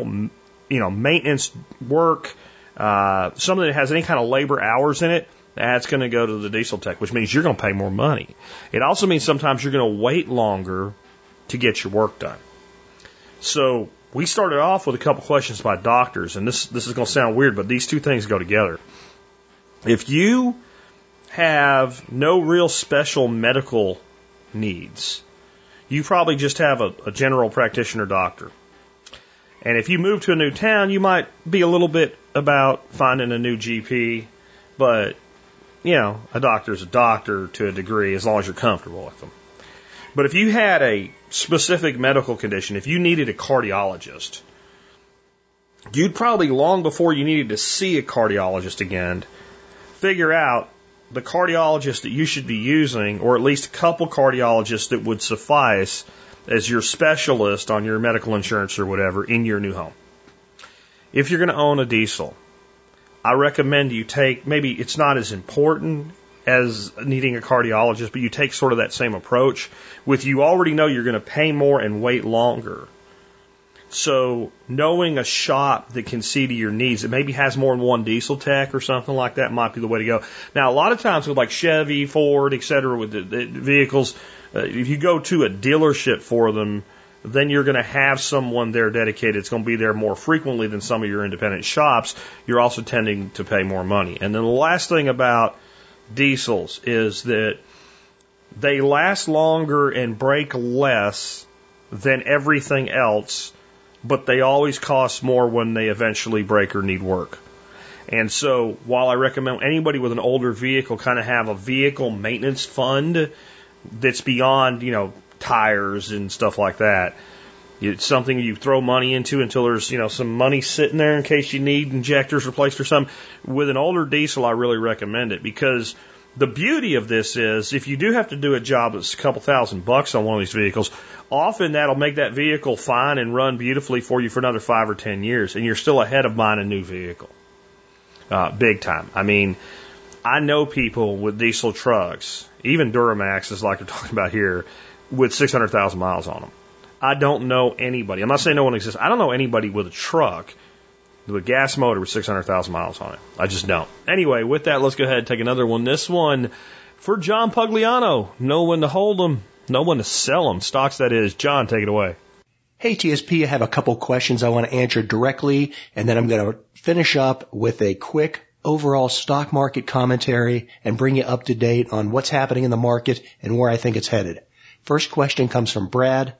you know, maintenance work, uh, something that has any kind of labor hours in it, that's going to go to the diesel tech, which means you're going to pay more money. It also means sometimes you're going to wait longer to get your work done. So we started off with a couple questions by doctors, and this this is going to sound weird, but these two things go together. If you have no real special medical needs, you probably just have a, a general practitioner doctor. And if you move to a new town, you might be a little bit about finding a new GP, but you know, a doctor's a doctor to a degree as long as you're comfortable with them. But if you had a specific medical condition, if you needed a cardiologist, you'd probably long before you needed to see a cardiologist again, figure out the cardiologist that you should be using, or at least a couple cardiologists that would suffice as your specialist on your medical insurance or whatever in your new home. If you're going to own a diesel, I recommend you take maybe it's not as important as needing a cardiologist, but you take sort of that same approach with you already know you're going to pay more and wait longer. So knowing a shop that can see to your needs, it maybe has more than one diesel tech or something like that might be the way to go. Now, a lot of times with like Chevy, Ford, et cetera, with the, the vehicles, uh, if you go to a dealership for them, then you're going to have someone there dedicated. It's going to be there more frequently than some of your independent shops. You're also tending to pay more money. And then the last thing about diesels is that they last longer and break less than everything else but they always cost more when they eventually break or need work. And so while I recommend anybody with an older vehicle kind of have a vehicle maintenance fund that's beyond, you know, tires and stuff like that. It's something you throw money into until there's, you know, some money sitting there in case you need injectors replaced or something. With an older diesel, I really recommend it because the beauty of this is if you do have to do a job that's a couple thousand bucks on one of these vehicles, often that'll make that vehicle fine and run beautifully for you for another five or ten years, and you're still ahead of buying a new vehicle. Uh, big time. I mean, I know people with diesel trucks, even Duramaxes like we're talking about here, with 600,000 miles on them. I don't know anybody. I'm not saying no one exists. I don't know anybody with a truck with a gas motor with 600,000 miles on it. I just don't. Anyway, with that, let's go ahead and take another one. This one for John Pugliano. No one to hold them, know when to sell them. Stocks, that is. John, take it away. Hey TSP, I have a couple questions I want to answer directly, and then I'm going to finish up with a quick overall stock market commentary and bring you up to date on what's happening in the market and where I think it's headed. First question comes from Brad,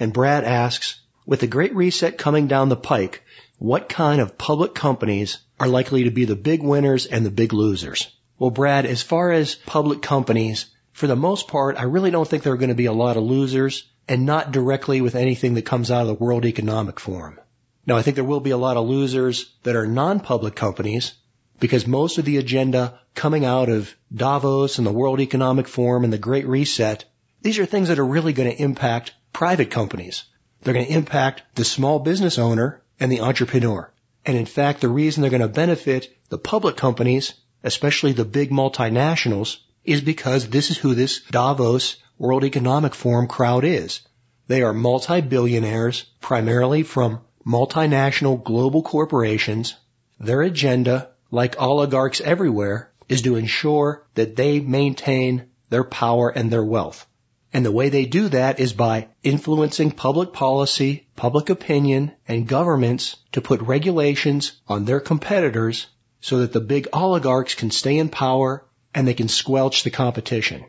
and Brad asks, with the Great Reset coming down the pike, what kind of public companies are likely to be the big winners and the big losers? Well, Brad, as far as public companies, for the most part, I really don't think there are going to be a lot of losers and not directly with anything that comes out of the World Economic Forum. Now, I think there will be a lot of losers that are non-public companies because most of the agenda coming out of Davos and the World Economic Forum and the Great Reset, these are things that are really going to impact private companies. They're going to impact the small business owner and the entrepreneur. And in fact, the reason they're going to benefit the public companies, especially the big multinationals, is because this is who this Davos World Economic Forum crowd is. They are multi-billionaires, primarily from multinational global corporations. Their agenda, like oligarchs everywhere, is to ensure that they maintain their power and their wealth. And the way they do that is by influencing public policy, public opinion, and governments to put regulations on their competitors so that the big oligarchs can stay in power and they can squelch the competition.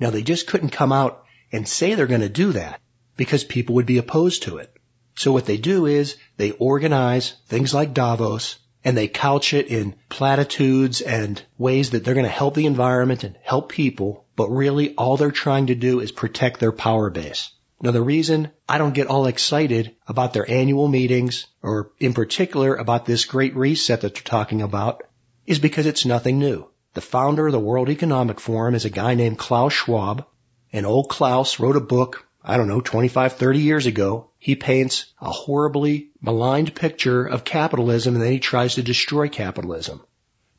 Now they just couldn't come out and say they're going to do that because people would be opposed to it. So what they do is they organize things like Davos and they couch it in platitudes and ways that they're going to help the environment and help people, but really all they're trying to do is protect their power base. Now the reason I don't get all excited about their annual meetings or in particular about this great reset that they're talking about is because it's nothing new. The founder of the World Economic Forum is a guy named Klaus Schwab, and old Klaus wrote a book, I don't know, 25, 30 years ago. He paints a horribly maligned picture of capitalism and then he tries to destroy capitalism.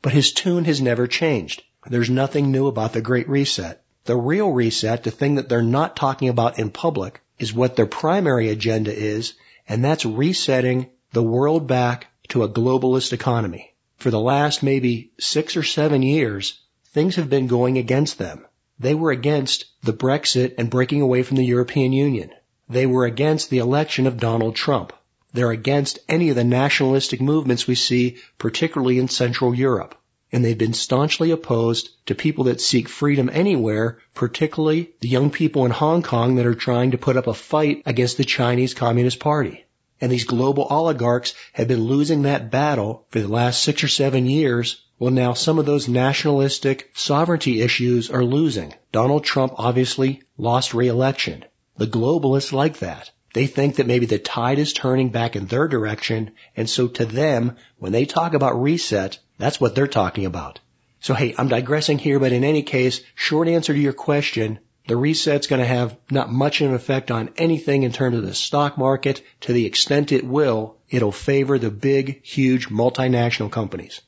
But his tune has never changed. There's nothing new about the Great Reset. The real reset, the thing that they're not talking about in public, is what their primary agenda is, and that's resetting the world back to a globalist economy for the last maybe six or seven years, things have been going against them. They were against the Brexit and breaking away from the European Union. They were against the election of Donald Trump. They're against any of the nationalistic movements we see, particularly in Central Europe. And they've been staunchly opposed to people that seek freedom anywhere, particularly the young people in Hong Kong that are trying to put up a fight against the Chinese Communist Party. And these global oligarchs have been losing that battle for the last six or seven years. Well, now some of those nationalistic sovereignty issues are losing. Donald Trump obviously lost re-election. The globalists like that. They think that maybe the tide is turning back in their direction, and so to them, when they talk about reset, that's what they're talking about. So hey, I'm digressing here, but in any case, short answer to your question, the reset's going to have not much of an effect on anything in terms of the stock market. To the extent it will, it'll favor the big, huge multinational companies.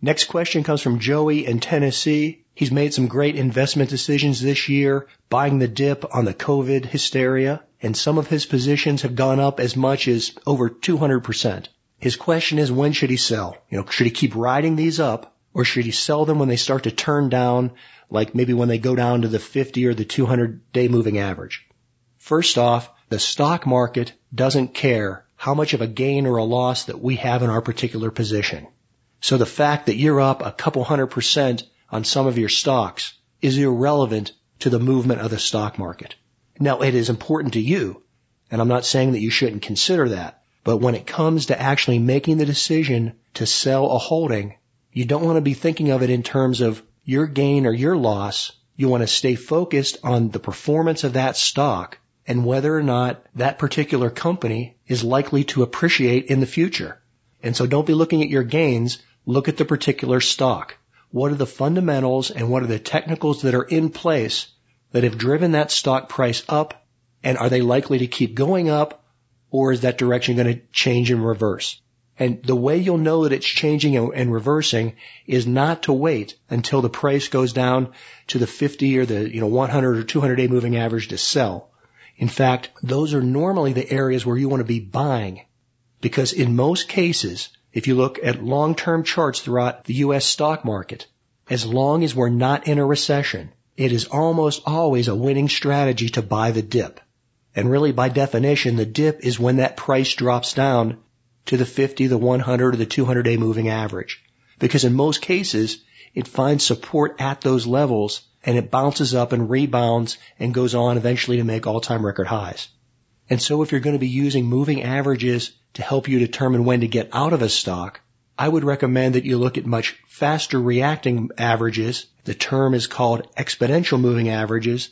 Next question comes from Joey in Tennessee. He's made some great investment decisions this year, buying the dip on the COVID hysteria and some of his positions have gone up as much as over 200%. His question is when should he sell? You know, should he keep riding these up or should he sell them when they start to turn down, like maybe when they go down to the 50 or the 200 day moving average? First off, the stock market doesn't care how much of a gain or a loss that we have in our particular position. So the fact that you're up a couple hundred percent on some of your stocks is irrelevant to the movement of the stock market. Now it is important to you, and I'm not saying that you shouldn't consider that, but when it comes to actually making the decision to sell a holding, you don't want to be thinking of it in terms of your gain or your loss. You want to stay focused on the performance of that stock and whether or not that particular company is likely to appreciate in the future. And so don't be looking at your gains, look at the particular stock. What are the fundamentals and what are the technicals that are in place that have driven that stock price up? And are they likely to keep going up or is that direction going to change and reverse? And the way you'll know that it's changing and, reversing is not to wait until the price goes down to the 50 or the, you know, 100 or 200 day moving average to sell. In fact, those are normally the areas where you want to be buying because in most cases, if you look at long-term charts throughout the U.S. stock market, as long as we're not in a recession, it is almost always a winning strategy to buy the dip. And really by definition, the dip is when that price drops down to the 50, the 100, or the 200 day moving average. Because in most cases, it finds support at those levels and it bounces up and rebounds and goes on eventually to make all time record highs. And so if you're going to be using moving averages to help you determine when to get out of a stock, I would recommend that you look at much faster reacting averages. The term is called exponential moving averages.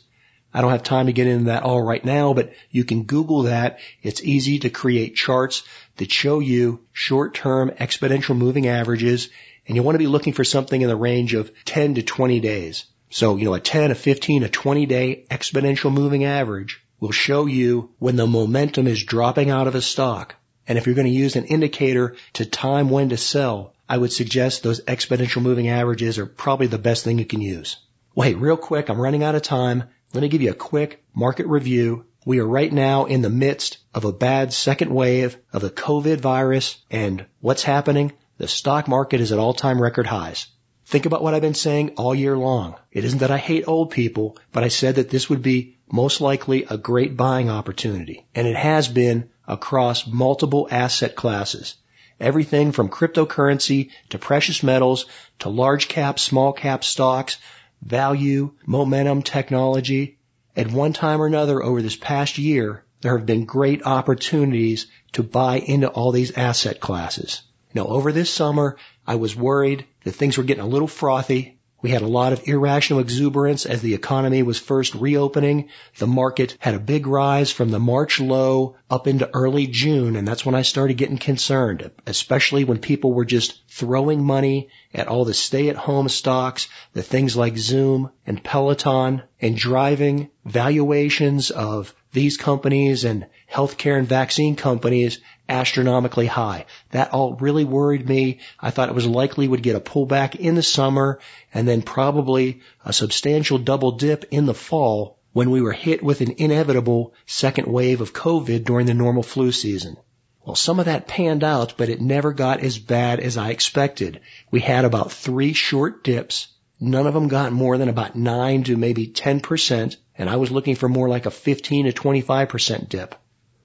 I don't have time to get into that all right now, but you can Google that. It's easy to create charts that show you short-term exponential moving averages, and you want to be looking for something in the range of 10 to 20 days. So, you know, a 10, a 15, a 20 day exponential moving average will show you when the momentum is dropping out of a stock and if you're going to use an indicator to time when to sell, I would suggest those exponential moving averages are probably the best thing you can use. Wait, real quick, I'm running out of time. Let me give you a quick market review. We are right now in the midst of a bad second wave of the COVID virus and what's happening? The stock market is at all-time record highs. Think about what I've been saying all year long. It isn't that I hate old people, but I said that this would be most likely a great buying opportunity. And it has been across multiple asset classes. Everything from cryptocurrency to precious metals to large cap, small cap stocks, value, momentum, technology. At one time or another over this past year, there have been great opportunities to buy into all these asset classes. Now over this summer, I was worried that things were getting a little frothy we had a lot of irrational exuberance as the economy was first reopening. The market had a big rise from the March low up into early June, and that's when I started getting concerned, especially when people were just throwing money at all the stay-at-home stocks, the things like Zoom and Peloton, and driving valuations of these companies and healthcare and vaccine companies astronomically high. That all really worried me. I thought it was likely would get a pullback in the summer and then probably a substantial double dip in the fall when we were hit with an inevitable second wave of COVID during the normal flu season. Well, some of that panned out, but it never got as bad as I expected. We had about three short dips. None of them got more than about 9 to maybe 10%, and I was looking for more like a 15 to 25% dip.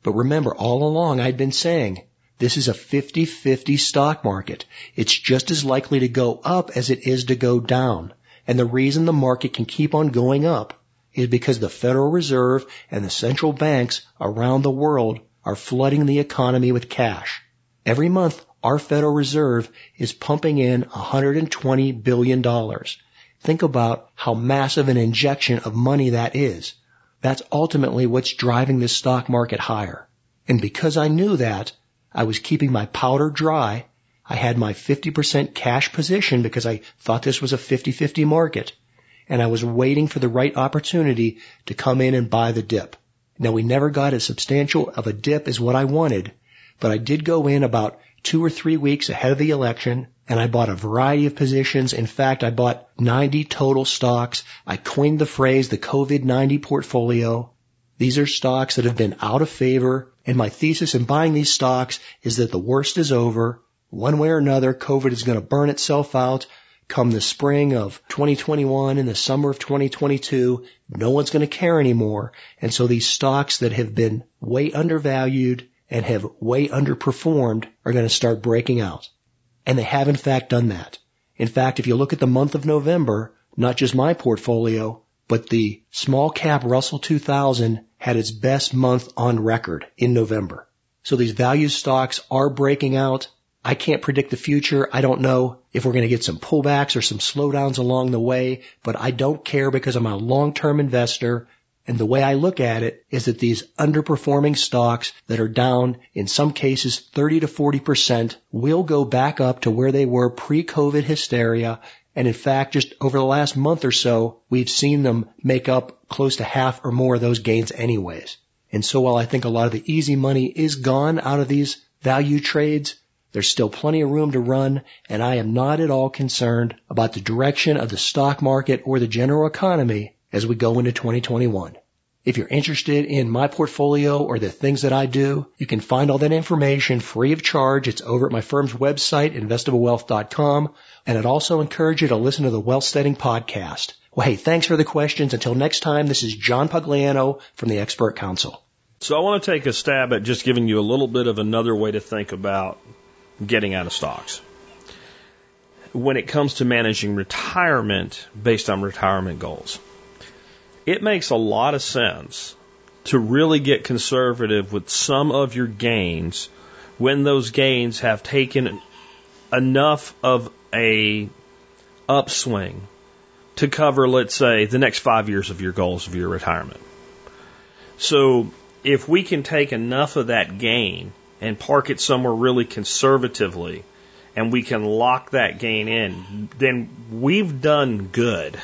But remember, all along I'd been saying This is a 50-50 stock market. It's just as likely to go up as it is to go down. And the reason the market can keep on going up is because the Federal Reserve and the central banks around the world are flooding the economy with cash. Every month, our Federal Reserve is pumping in $120 billion. Think about how massive an injection of money that is. That's ultimately what's driving this stock market higher. And because I knew that, I was keeping my powder dry. I had my 50% cash position because I thought this was a 50-50 market. And I was waiting for the right opportunity to come in and buy the dip. Now we never got as substantial of a dip as what I wanted, but I did go in about two or three weeks ahead of the election and I bought a variety of positions. In fact, I bought 90 total stocks. I coined the phrase the COVID-90 portfolio. These are stocks that have been out of favor. And my thesis in buying these stocks is that the worst is over. One way or another, COVID is going to burn itself out come the spring of 2021 and the summer of 2022. No one's going to care anymore. And so these stocks that have been way undervalued and have way underperformed are going to start breaking out. And they have in fact done that. In fact, if you look at the month of November, not just my portfolio, but the small cap Russell 2000 had its best month on record in November. So these value stocks are breaking out. I can't predict the future. I don't know if we're going to get some pullbacks or some slowdowns along the way, but I don't care because I'm a long-term investor and the way I look at it is that these underperforming stocks that are down in some cases 30 to 40% will go back up to where they were pre-COVID hysteria. And in fact, just over the last month or so, we've seen them make up close to half or more of those gains anyways. And so while I think a lot of the easy money is gone out of these value trades, there's still plenty of room to run, and I am not at all concerned about the direction of the stock market or the general economy as we go into 2021. If you're interested in my portfolio or the things that I do, you can find all that information free of charge. It's over at my firm's website, investablewealth.com. And I'd also encourage you to listen to the Wealth Setting podcast. Well, hey, thanks for the questions. Until next time, this is John Pugliano from the Expert Council. So I want to take a stab at just giving you a little bit of another way to think about getting out of stocks. When it comes to managing retirement based on retirement goals it makes a lot of sense to really get conservative with some of your gains when those gains have taken enough of a upswing to cover, let's say, the next five years of your goals of your retirement. So if we can take enough of that gain and park it somewhere really conservatively and we can lock that gain in, then we've done good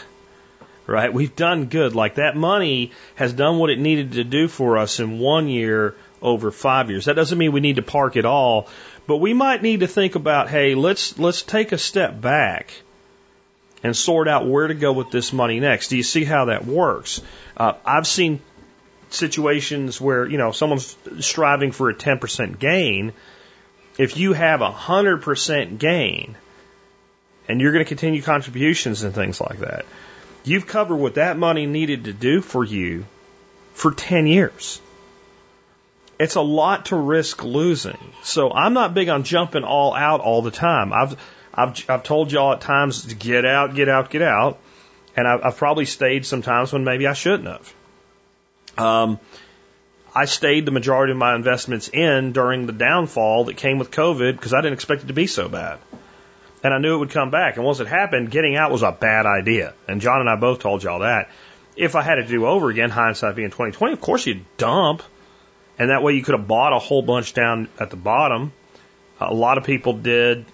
right? We've done good. Like that money has done what it needed to do for us in one year over five years. That doesn't mean we need to park it all, but we might need to think about, hey, let's let's take a step back and sort out where to go with this money next. Do you see how that works? Uh, I've seen situations where you know someone's striving for a 10% gain. If you have a 100% gain, and you're going to continue contributions and things like that You've covered what that money needed to do for you for 10 years. It's a lot to risk losing. So I'm not big on jumping all out all the time. I've, I've, I've told y'all at times to get out, get out, get out. And I've, I've probably stayed sometimes when maybe I shouldn't have. Um, I stayed the majority of my investments in during the downfall that came with COVID because I didn't expect it to be so bad and I knew it would come back. And once it happened, getting out was a bad idea. And John and I both told y'all that. If I had to do over again, hindsight being 2020, of course you'd dump, and that way you could have bought a whole bunch down at the bottom. A lot of people did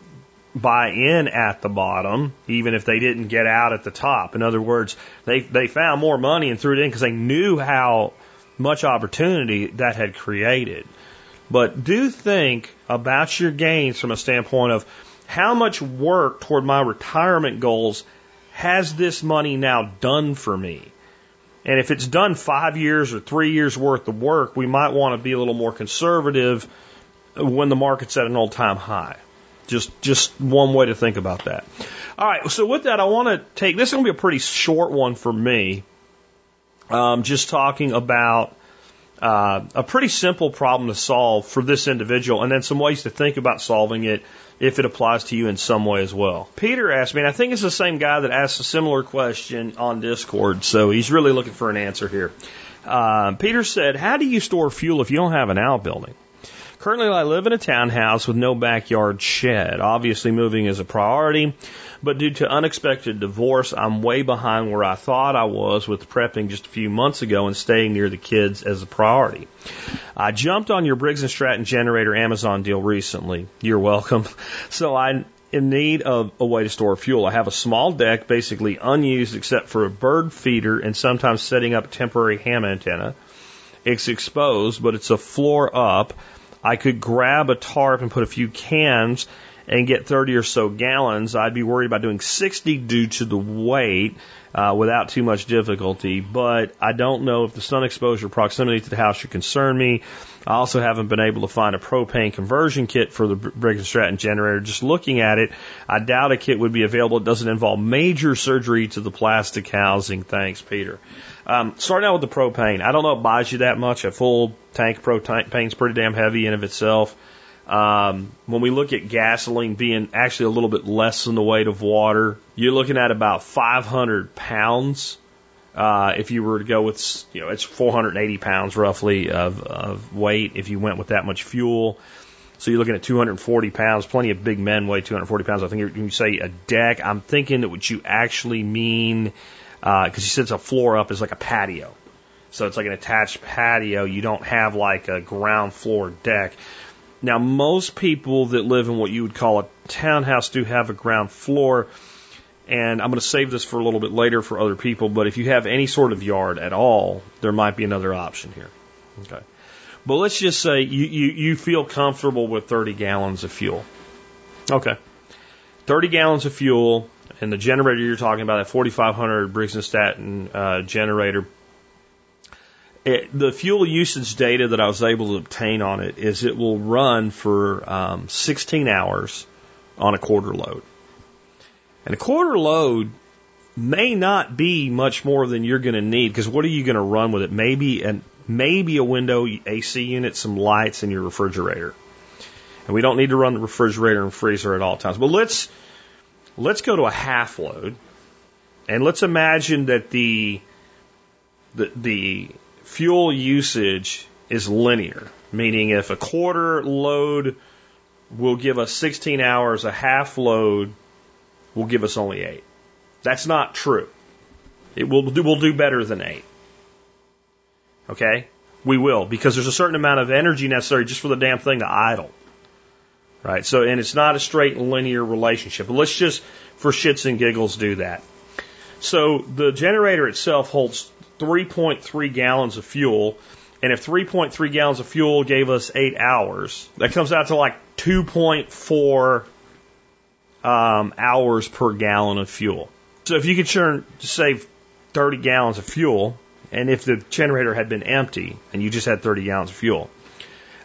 buy in at the bottom, even if they didn't get out at the top. In other words, they they found more money and threw it in because they knew how much opportunity that had created. But do think about your gains from a standpoint of how much work toward my retirement goals has this money now done for me? And if it's done five years or three years worth of work, we might want to be a little more conservative when the market's at an all time high. Just, just one way to think about that. All right. So with that, I want to take, this is going to be a pretty short one for me. Um, just talking about uh, a pretty simple problem to solve for this individual, and then some ways to think about solving it if it applies to you in some way as well. Peter asked me, and I think it's the same guy that asked a similar question on Discord, so he's really looking for an answer here. Uh, Peter said, How do you store fuel if you don't have an outbuilding? Currently, I live in a townhouse with no backyard shed. Obviously, moving is a priority, but due to unexpected divorce, I'm way behind where I thought I was with prepping just a few months ago and staying near the kids as a priority. I jumped on your Briggs and Stratton generator Amazon deal recently. You're welcome. So I in need of a way to store fuel. I have a small deck, basically unused except for a bird feeder and sometimes setting up a temporary ham antenna. It's exposed, but it's a floor up. I could grab a tarp and put a few cans and get 30 or so gallons. I'd be worried about doing 60 due to the weight uh, without too much difficulty, but I don't know if the sun exposure proximity to the house should concern me. I also haven't been able to find a propane conversion kit for the Briggs & Stratton generator. Just looking at it, I doubt a kit would be available. It doesn't involve major surgery to the plastic housing. Thanks, Peter. Um, starting out with the propane, I don't know it buys you that much. A full tank of propane is pretty damn heavy in of itself. Um, when we look at gasoline being actually a little bit less than the weight of water, you're looking at about 500 pounds. Uh, if you were to go with, you know, it's 480 pounds roughly of, of weight if you went with that much fuel. So you're looking at 240 pounds. Plenty of big men weigh 240 pounds. I think when you say a deck, I'm thinking that what you actually mean because uh, said it's a floor up is like a patio. So it's like an attached patio. You don't have like a ground floor deck. Now, most people that live in what you would call a townhouse do have a ground floor. And I'm going to save this for a little bit later for other people. But if you have any sort of yard at all, there might be another option here. Okay. But let's just say you, you, you feel comfortable with 30 gallons of fuel. Okay. 30 gallons of fuel and the generator you're talking about, that 4500 Briggs and Stratton uh, generator, it, the fuel usage data that I was able to obtain on it is it will run for um, 16 hours on a quarter load. And a quarter load may not be much more than you're going to need because what are you going to run with it? Maybe and maybe a window AC unit, some lights, and your refrigerator. And we don't need to run the refrigerator and freezer at all times. But let's Let's go to a half load, and let's imagine that the the, the fuel usage is linear, meaning if a quarter load will give us 16 hours, a half load will give us only eight. That's not true. It will do, we'll do better than eight. Okay? We will, because there's a certain amount of energy necessary just for the damn thing to idle. Right? So, and it's not a straight linear relationship. But let's just, for shits and giggles, do that. So the generator itself holds 3.3 gallons of fuel. And if 3.3 gallons of fuel gave us eight hours, that comes out to like 2.4 um, hours per gallon of fuel. So if you could turn, save 30 gallons of fuel, and if the generator had been empty and you just had 30 gallons of fuel,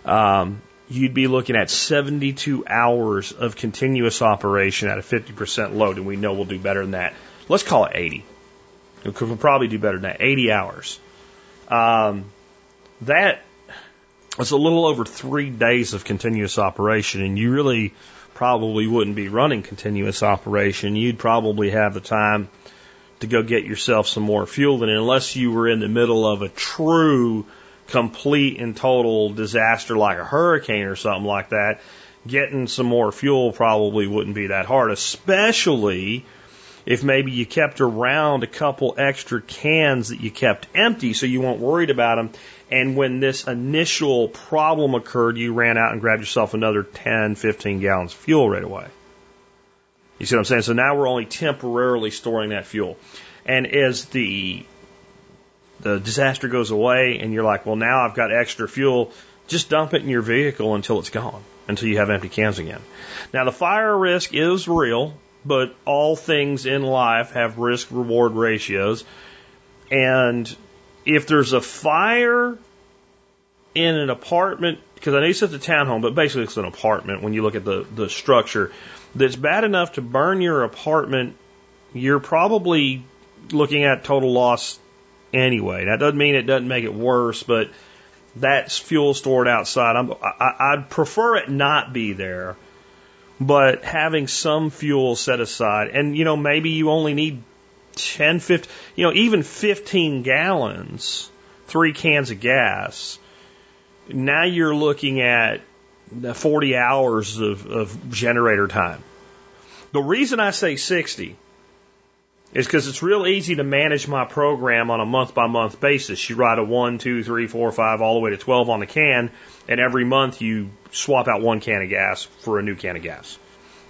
um, you'd be looking at 72 hours of continuous operation at a 50% load, and we know we'll do better than that. Let's call it 80. We could probably do better than that. 80 hours. Um, that was a little over three days of continuous operation, and you really probably wouldn't be running continuous operation. You'd probably have the time to go get yourself some more fuel, and unless you were in the middle of a true complete and total disaster like a hurricane or something like that, getting some more fuel probably wouldn't be that hard, especially if maybe you kept around a couple extra cans that you kept empty so you weren't worried about them. And when this initial problem occurred, you ran out and grabbed yourself another 10, 15 gallons of fuel right away. You see what I'm saying? So now we're only temporarily storing that fuel. And as the the disaster goes away and you're like, well, now I've got extra fuel. Just dump it in your vehicle until it's gone, until you have empty cans again. Now, the fire risk is real, but all things in life have risk reward ratios. And if there's a fire in an apartment, because I know you said the townhome, but basically it's an apartment when you look at the, the structure, that's bad enough to burn your apartment, you're probably looking at total loss anyway. That doesn't mean it doesn't make it worse, but that's fuel stored outside. I'm, I, I'd prefer it not be there, but having some fuel set aside, and you know, maybe you only need 10, 15, you know, even 15 gallons, three cans of gas. Now you're looking at 40 hours of, of generator time. The reason I say 60 is because it's real easy to manage my program on a month by month basis. You write a one, two, three, four, five, all the way to 12 on the can, and every month you swap out one can of gas for a new can of gas.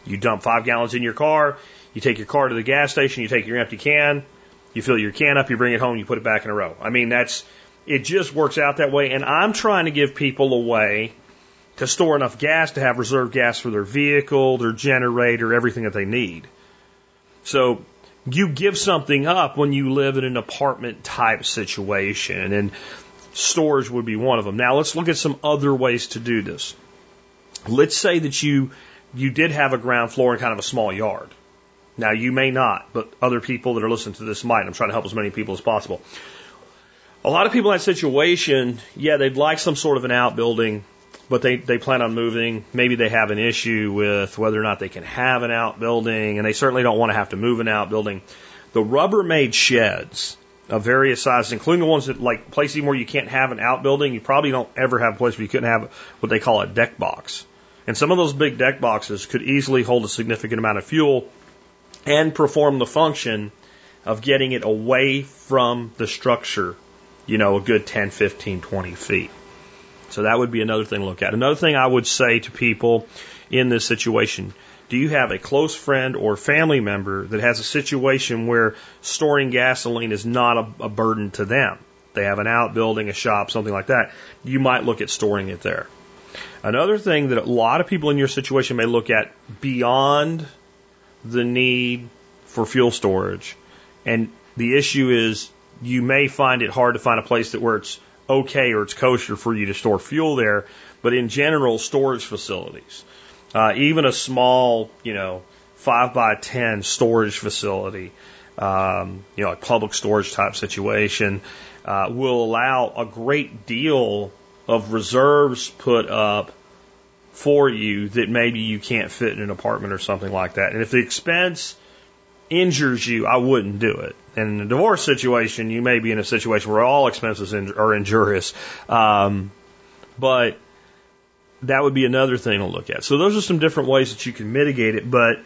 You dump five gallons in your car, you take your car to the gas station, you take your empty can, you fill your can up, you bring it home, you put it back in a row. I mean, that's, it just works out that way. And I'm trying to give people a way to store enough gas to have reserve gas for their vehicle, their generator, everything that they need. So you give something up when you live in an apartment type situation, and storage would be one of them. Now let's look at some other ways to do this. Let's say that you you did have a ground floor and kind of a small yard. Now you may not, but other people that are listening to this might. I'm trying to help as many people as possible. A lot of people in that situation, yeah, they'd like some sort of an outbuilding but they, they plan on moving. Maybe they have an issue with whether or not they can have an outbuilding, and they certainly don't want to have to move an outbuilding. The Rubbermaid sheds of various sizes, including the ones that like places where you can't have an outbuilding, you probably don't ever have a place where you couldn't have what they call a deck box. And some of those big deck boxes could easily hold a significant amount of fuel and perform the function of getting it away from the structure, you know, a good 10, 15, 20 feet. So that would be another thing to look at. Another thing I would say to people in this situation do you have a close friend or family member that has a situation where storing gasoline is not a, a burden to them? They have an outbuilding, a shop, something like that. You might look at storing it there. Another thing that a lot of people in your situation may look at beyond the need for fuel storage, and the issue is you may find it hard to find a place that where it's okay or it's kosher for you to store fuel there, but in general, storage facilities, uh, even a small, you know, five by ten storage facility, um, you know, a public storage type situation, uh, will allow a great deal of reserves put up for you that maybe you can't fit in an apartment or something like that. And if the expense injures you, I wouldn't do it. In a divorce situation, you may be in a situation where all expenses are injurious. Um, but that would be another thing to look at. So those are some different ways that you can mitigate it. But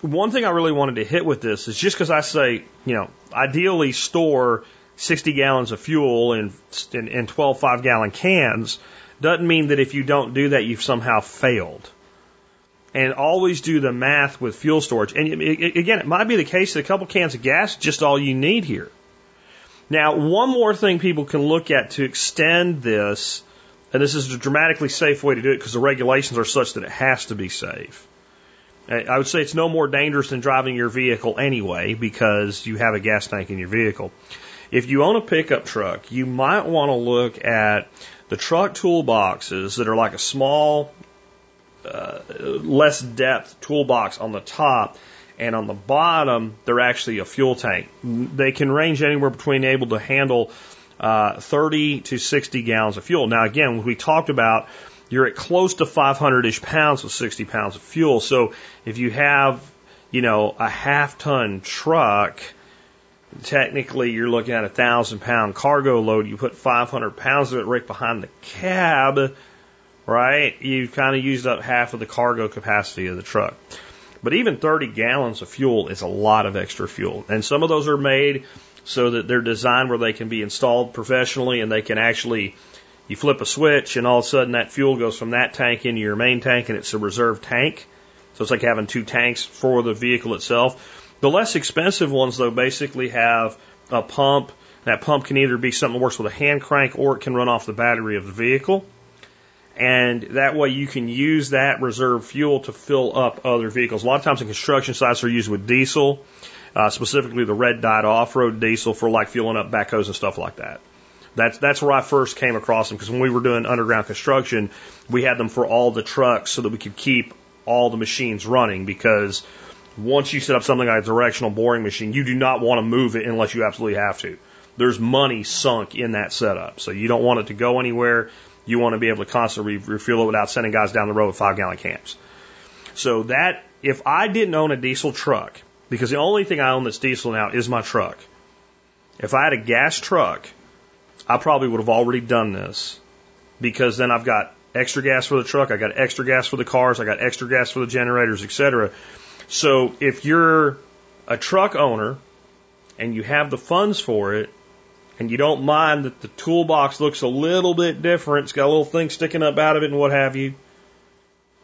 one thing I really wanted to hit with this is just because I say, you know, ideally store 60 gallons of fuel in, in, in 12 five gallon cans doesn't mean that if you don't do that, you've somehow failed and always do the math with fuel storage. And again, it might be the case that a couple cans of gas just all you need here. Now, one more thing people can look at to extend this, and this is a dramatically safe way to do it because the regulations are such that it has to be safe. I would say it's no more dangerous than driving your vehicle anyway because you have a gas tank in your vehicle. If you own a pickup truck, you might want to look at the truck toolboxes that are like a small uh, less depth toolbox on the top, and on the bottom they're actually a fuel tank. They can range anywhere between able to handle uh, 30 to 60 gallons of fuel. Now again, we talked about you're at close to 500-ish pounds with 60 pounds of fuel. So if you have, you know, a half ton truck, technically you're looking at a thousand pound cargo load. You put 500 pounds of it right behind the cab right? You've kind of used up half of the cargo capacity of the truck. But even 30 gallons of fuel is a lot of extra fuel. And some of those are made so that they're designed where they can be installed professionally and they can actually, you flip a switch and all of a sudden that fuel goes from that tank into your main tank and it's a reserve tank. So it's like having two tanks for the vehicle itself. The less expensive ones though basically have a pump. That pump can either be something that works with a hand crank or it can run off the battery of the vehicle and that way you can use that reserve fuel to fill up other vehicles. A lot of times in construction sites are used with diesel, uh, specifically the red dot off-road diesel for like fueling up backhoes and stuff like that. That's that's where I first came across them because when we were doing underground construction, we had them for all the trucks so that we could keep all the machines running because once you set up something like a directional boring machine, you do not want to move it unless you absolutely have to. there's money sunk in that setup. So you don't want it to go anywhere. You want to be able to constantly refuel it without sending guys down the road with five gallon cans. So that, if I didn't own a diesel truck, because the only thing I own that's diesel now is my truck. If I had a gas truck, I probably would have already done this because then I've got extra gas for the truck, I got extra gas for the cars, I got extra gas for the generators, etc. So if you're a truck owner and you have the funds for it, and you don't mind that the toolbox looks a little bit different, it's got a little thing sticking up out of it and what have you,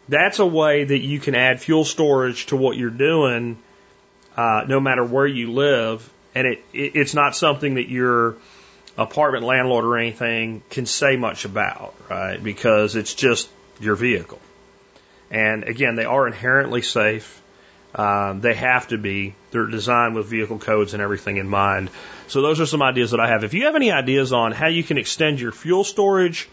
that's a way that you can add fuel storage to what you're doing, uh, no matter where you live. And it, it, it's not something that your apartment landlord or anything can say much about, right? Because it's just your vehicle. And again, they are inherently safe. Um, they have to be. They're designed with vehicle codes and everything in mind. So those are some ideas that I have. If you have any ideas on how you can extend your fuel storage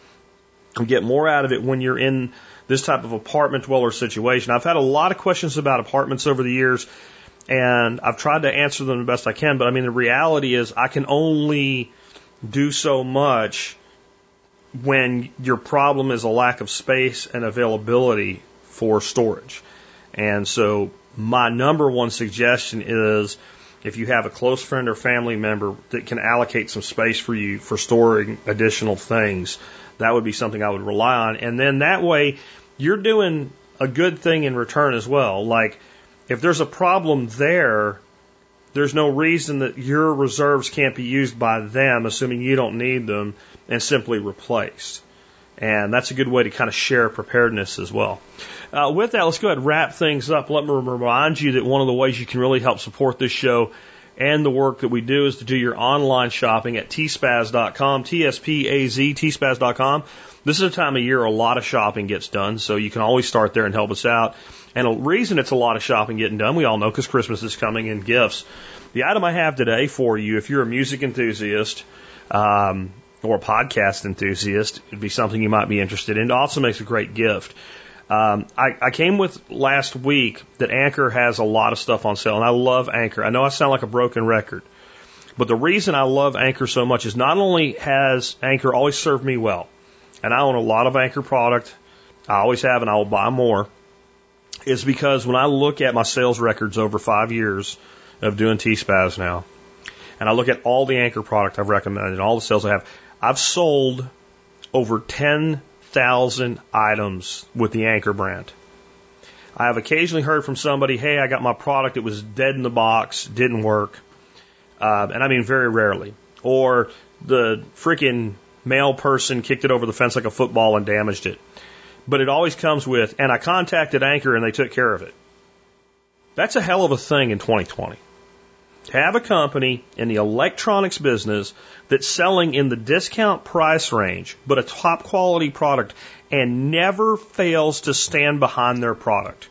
and get more out of it when you're in this type of apartment dweller situation, I've had a lot of questions about apartments over the years, and I've tried to answer them the best I can. But I mean, the reality is, I can only do so much when your problem is a lack of space and availability for storage. And so my number one suggestion is if you have a close friend or family member that can allocate some space for you for storing additional things, that would be something I would rely on. And then that way you're doing a good thing in return as well. Like if there's a problem there, there's no reason that your reserves can't be used by them, assuming you don't need them, and simply replaced. And that's a good way to kind of share preparedness as well. Uh, with that, let's go ahead and wrap things up. Let me remind you that one of the ways you can really help support this show and the work that we do is to do your online shopping at tspaz.com, T-S-P-A-Z, tspaz.com. This is a time of year a lot of shopping gets done, so you can always start there and help us out. And a reason it's a lot of shopping getting done, we all know because Christmas is coming and gifts. The item I have today for you, if you're a music enthusiast, um, or podcast enthusiast, it'd be something you might be interested in. It also makes a great gift. Um, I, I came with last week that Anker has a lot of stuff on sale, and I love Anker. I know I sound like a broken record, but the reason I love Anker so much is not only has Anker always served me well, and I own a lot of Anker product, I always have, and I will buy more, is because when I look at my sales records over five years of doing T-Spaz now, and I look at all the Anker product I've recommended and all the sales I have, I've sold over 10,000 items with the Anker brand. I have occasionally heard from somebody, hey, I got my product, it was dead in the box, didn't work. Uh, and I mean very rarely. Or the freaking mail person kicked it over the fence like a football and damaged it but it always comes with, and I contacted Anker and they took care of it. That's a hell of a thing in 2020. Have a company in the electronics business that's selling in the discount price range, but a top quality product and never fails to stand behind their product.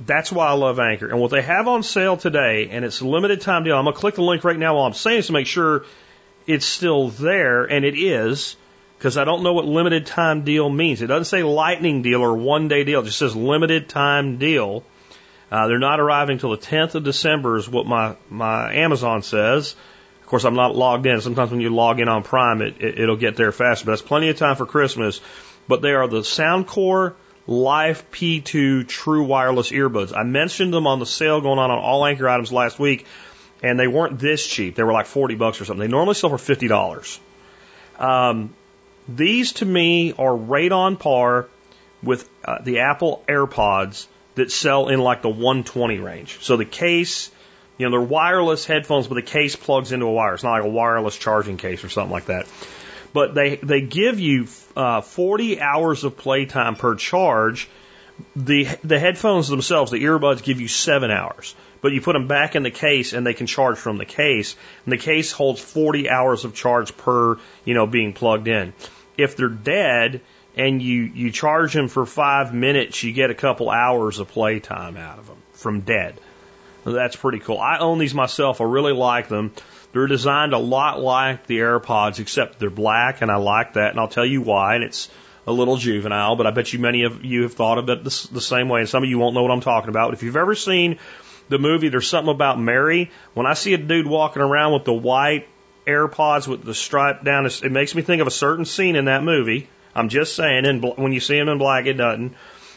That's why I love Anker. And what they have on sale today, and it's a limited time deal, I'm going to click the link right now while I'm saying this to make sure it's still there, and it is because I don't know what limited time deal means. It doesn't say lightning deal or one day deal. It just says limited time deal. Uh, they're not arriving until the 10th of December is what my, my Amazon says. Of course, I'm not logged in. Sometimes when you log in on Prime, it, it, it'll get there faster, but that's plenty of time for Christmas. But they are the Soundcore Life P2 True Wireless Earbuds. I mentioned them on the sale going on on all Anker items last week, and they weren't this cheap. They were like 40 bucks or something. They normally sell for $50. Um, these to me are right on par with uh, the Apple AirPods that sell in like the 120 range. So the case, you know, they're wireless headphones, but the case plugs into a wire. It's not like a wireless charging case or something like that. But they they give you uh, 40 hours of playtime per charge. The the headphones themselves, the earbuds, give you seven hours. But you put them back in the case and they can charge from the case. And the case holds 40 hours of charge per, you know, being plugged in if they're dead and you, you charge them for five minutes, you get a couple hours of playtime out of them from dead. That's pretty cool. I own these myself. I really like them. They're designed a lot like the AirPods, except they're black, and I like that, and I'll tell you why. And it's a little juvenile, but I bet you many of you have thought of it the, the same way, and some of you won't know what I'm talking about. If you've ever seen the movie There's Something About Mary, when I see a dude walking around with the white AirPods with the stripe down. It makes me think of a certain scene in that movie. I'm just saying, and when you see them in black, it doesn't.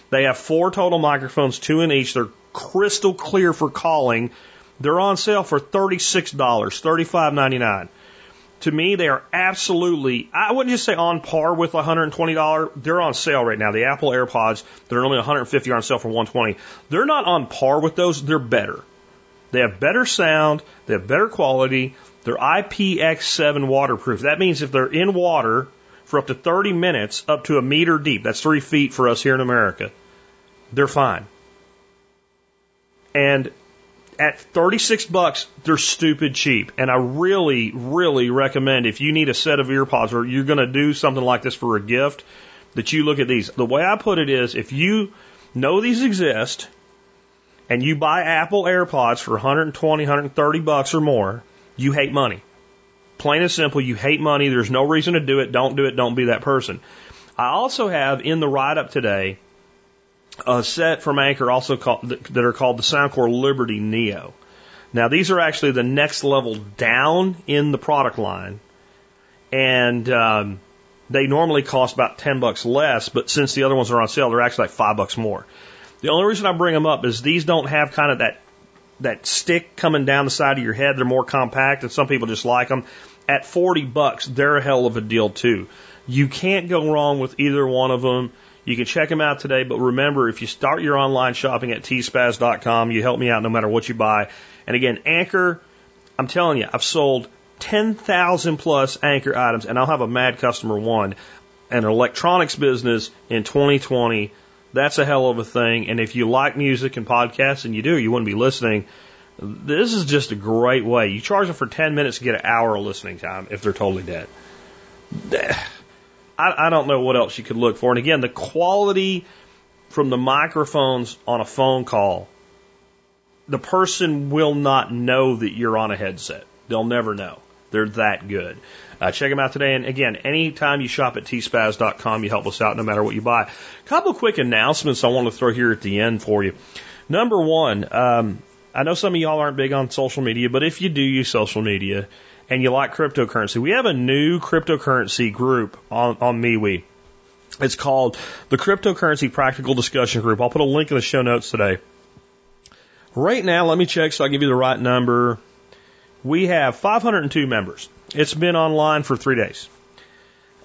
They have four total microphones, two in each. They're crystal clear for calling. They're on sale for $36, $35.99. To me, they are absolutely, I wouldn't just say on par with $120. They're on sale right now. The Apple AirPods that are only 150 are on sale for 120. They're not on par with those. They're better. They have better sound. They have better quality. They're IPX7 waterproof. That means if they're in water for up to 30 minutes, up to a meter deep, that's three feet for us here in America, they're fine. And at 36 bucks, they're stupid cheap. And I really, really recommend if you need a set of earpods or you're going to do something like this for a gift, that you look at these. The way I put it is if you know these exist and you buy Apple AirPods for 120, 130 bucks or more, you hate money. Plain and simple, you hate money. There's no reason to do it. Don't do it. Don't be that person. I also have in the write up today a set from Anker also called, that are called the Soundcore Liberty Neo. Now these are actually the next level down in the product line, and um, they normally cost about ten bucks less. But since the other ones are on sale, they're actually like five bucks more. The only reason I bring them up is these don't have kind of that that stick coming down the side of your head. They're more compact, and some people just like them. At 40 bucks, they're a hell of a deal too. You can't go wrong with either one of them. You can check them out today, but remember, if you start your online shopping at tspaz.com, you help me out no matter what you buy. And again, Anker, I'm telling you, I've sold 10,000 plus Anker items, and I'll have a mad customer one. An electronics business in 2020, that's a hell of a thing. And if you like music and podcasts, and you do, you wouldn't be listening, this is just a great way. You charge them for 10 minutes to get an hour of listening time if they're totally dead. I, I don't know what else you could look for. And again, the quality from the microphones on a phone call, the person will not know that you're on a headset. They'll never know. They're that good. Uh, check them out today. And again, anytime you shop at tspaz.com, you help us out no matter what you buy. Couple quick announcements I want to throw here at the end for you. Number one, um, I know some of y'all aren't big on social media, but if you do use social media, and you like cryptocurrency, we have a new cryptocurrency group on, on MeWe. It's called the Cryptocurrency Practical Discussion Group. I'll put a link in the show notes today. Right now, let me check so I give you the right number. We have 502 members. It's been online for three days.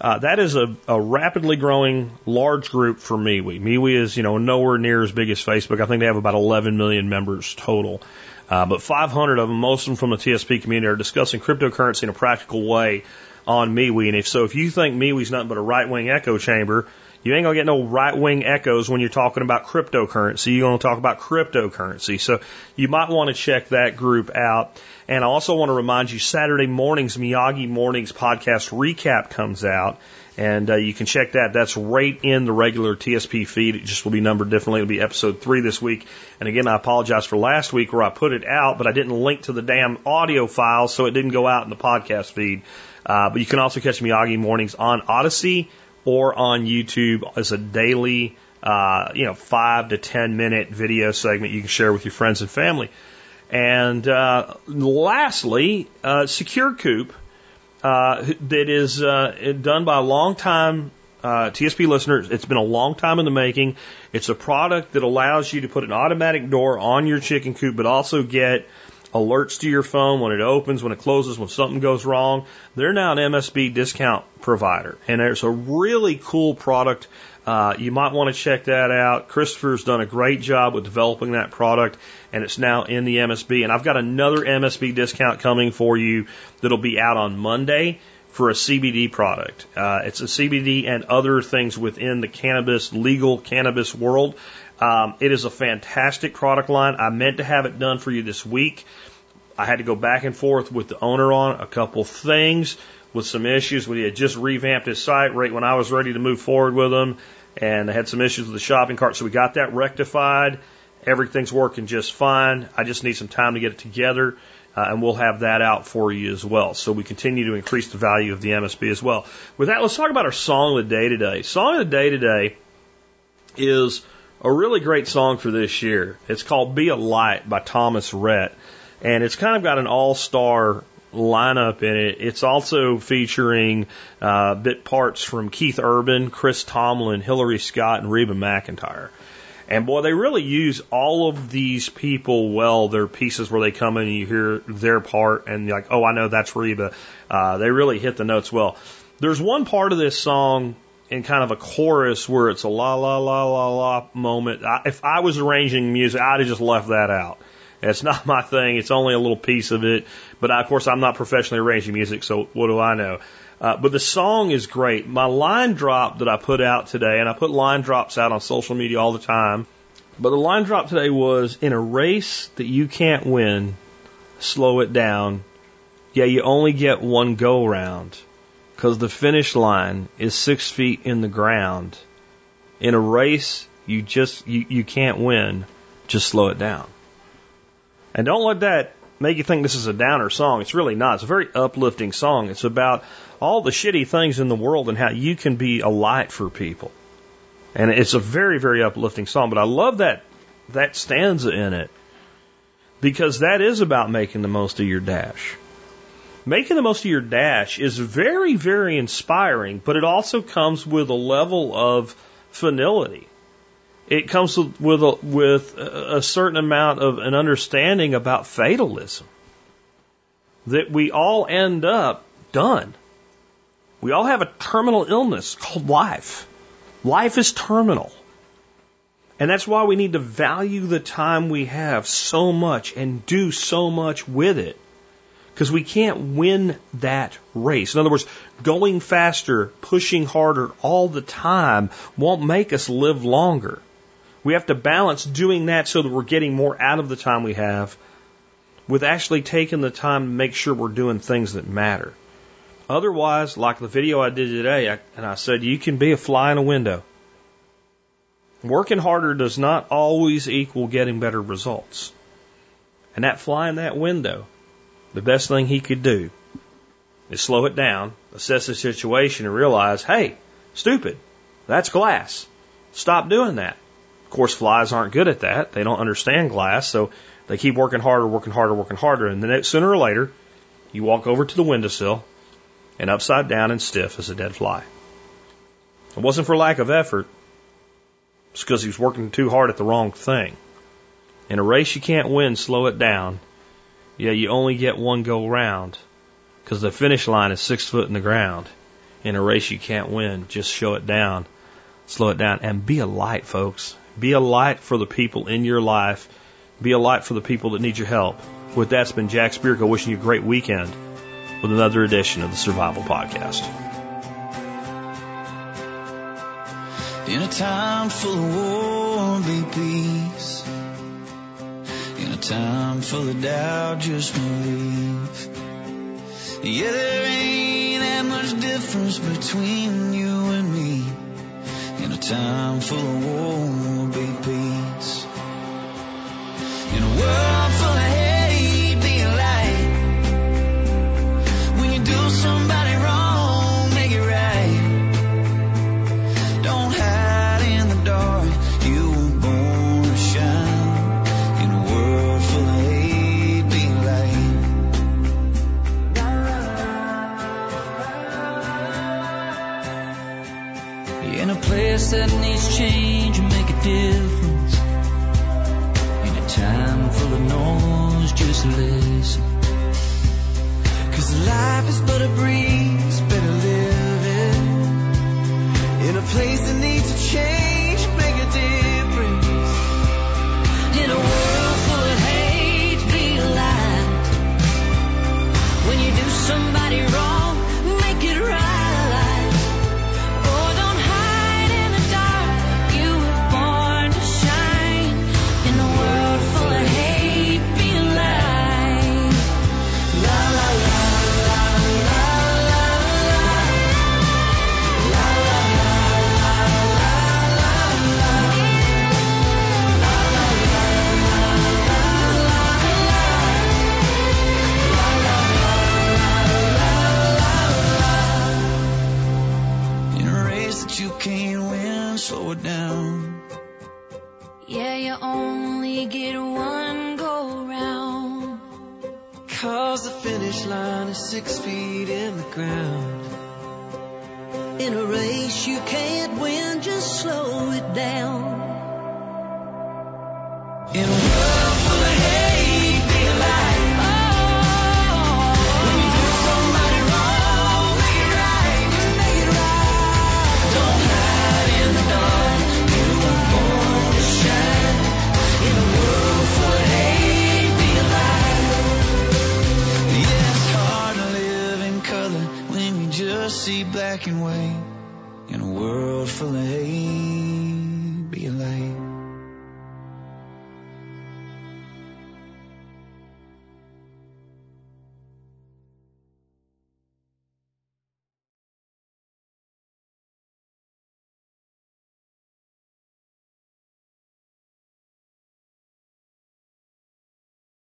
Uh, that is a, a, rapidly growing large group for MeWe. MeWe is, you know, nowhere near as big as Facebook. I think they have about 11 million members total. Uh, but 500 of them, most of them from the TSP community, are discussing cryptocurrency in a practical way on MeWe. And if so, if you think MeWe's nothing but a right wing echo chamber, you ain't gonna get no right wing echoes when you're talking about cryptocurrency. You're gonna talk about cryptocurrency. So you might want to check that group out. And I also want to remind you, Saturday mornings, Miyagi Mornings podcast recap comes out. And uh, you can check that. That's right in the regular TSP feed. It just will be numbered differently. It'll be episode three this week. And again, I apologize for last week where I put it out, but I didn't link to the damn audio file, so it didn't go out in the podcast feed. Uh, but you can also catch Miyagi mornings on Odysee or on YouTube as a daily, uh, you know, five to ten minute video segment you can share with your friends and family. And uh, lastly, uh, Secure Coop uh, that is uh, done by a long time uh, TSP listeners. It's been a long time in the making. It's a product that allows you to put an automatic door on your chicken coop, but also get alerts to your phone when it opens, when it closes, when something goes wrong. They're now an MSB discount provider, and it's a really cool product. Uh, you might want to check that out. Christopher's done a great job with developing that product, and it's now in the MSB. And I've got another MSB discount coming for you that'll be out on Monday for a CBD product. Uh, it's a CBD and other things within the cannabis, legal cannabis world. Um, it is a fantastic product line. I meant to have it done for you this week. I had to go back and forth with the owner on a couple things with some issues. We had just revamped his site right when I was ready to move forward with him, and I had some issues with the shopping cart. So we got that rectified. Everything's working just fine. I just need some time to get it together, uh, and we'll have that out for you as well. So we continue to increase the value of the MSB as well. With that, let's talk about our song of the day today. Song of the day today is a really great song for this year. It's called Be a Light by Thomas Rhett. And it's kind of got an all star lineup in it. It's also featuring uh, bit parts from Keith Urban, Chris Tomlin, Hillary Scott, and Reba McEntire. And boy, they really use all of these people well. Their pieces where they come in and you hear their part and you're like, oh, I know that's Reba. Uh, they really hit the notes well. There's one part of this song in kind of a chorus where it's a la la la la la moment. I, if I was arranging music, I'd have just left that out. It's not my thing. It's only a little piece of it. But of course, I'm not professionally arranging music, so what do I know? Uh, but the song is great. My line drop that I put out today, and I put line drops out on social media all the time. But the line drop today was in a race that you can't win, slow it down. Yeah, you only get one go round because the finish line is six feet in the ground. In a race, you just, you, you can't win. Just slow it down. And don't let that make you think this is a downer song. It's really not. It's a very uplifting song. It's about all the shitty things in the world and how you can be a light for people. And it's a very, very uplifting song. But I love that that stanza in it because that is about making the most of your dash. Making the most of your dash is very, very inspiring, but it also comes with a level of finality it comes with a, with a certain amount of an understanding about fatalism that we all end up done. We all have a terminal illness called life. Life is terminal. And that's why we need to value the time we have so much and do so much with it. Because we can't win that race. In other words, going faster, pushing harder all the time won't make us live longer. We have to balance doing that so that we're getting more out of the time we have with actually taking the time to make sure we're doing things that matter. Otherwise, like the video I did today, I, and I said, you can be a fly in a window. Working harder does not always equal getting better results. And that fly in that window, the best thing he could do is slow it down, assess the situation, and realize, hey, stupid, that's glass. Stop doing that course, flies aren't good at that. They don't understand glass, so they keep working harder, working harder, working harder. And then sooner or later, you walk over to the windowsill, and upside down and stiff as a dead fly. It wasn't for lack of effort. It's because he was working too hard at the wrong thing. In a race you can't win, slow it down. Yeah, you only get one go round because the finish line is six foot in the ground. In a race you can't win, just show it down, slow it down, and be a light, folks. Be a light for the people in your life. Be a light for the people that need your help. With that, it's been Jack Spirko wishing you a great weekend with another edition of the Survival Podcast. In a time full of war, be peace. In a time full of doubt, just believe. Yeah, there ain't that much difference between you and me. Time full of war, will be peace. In a world full of hate,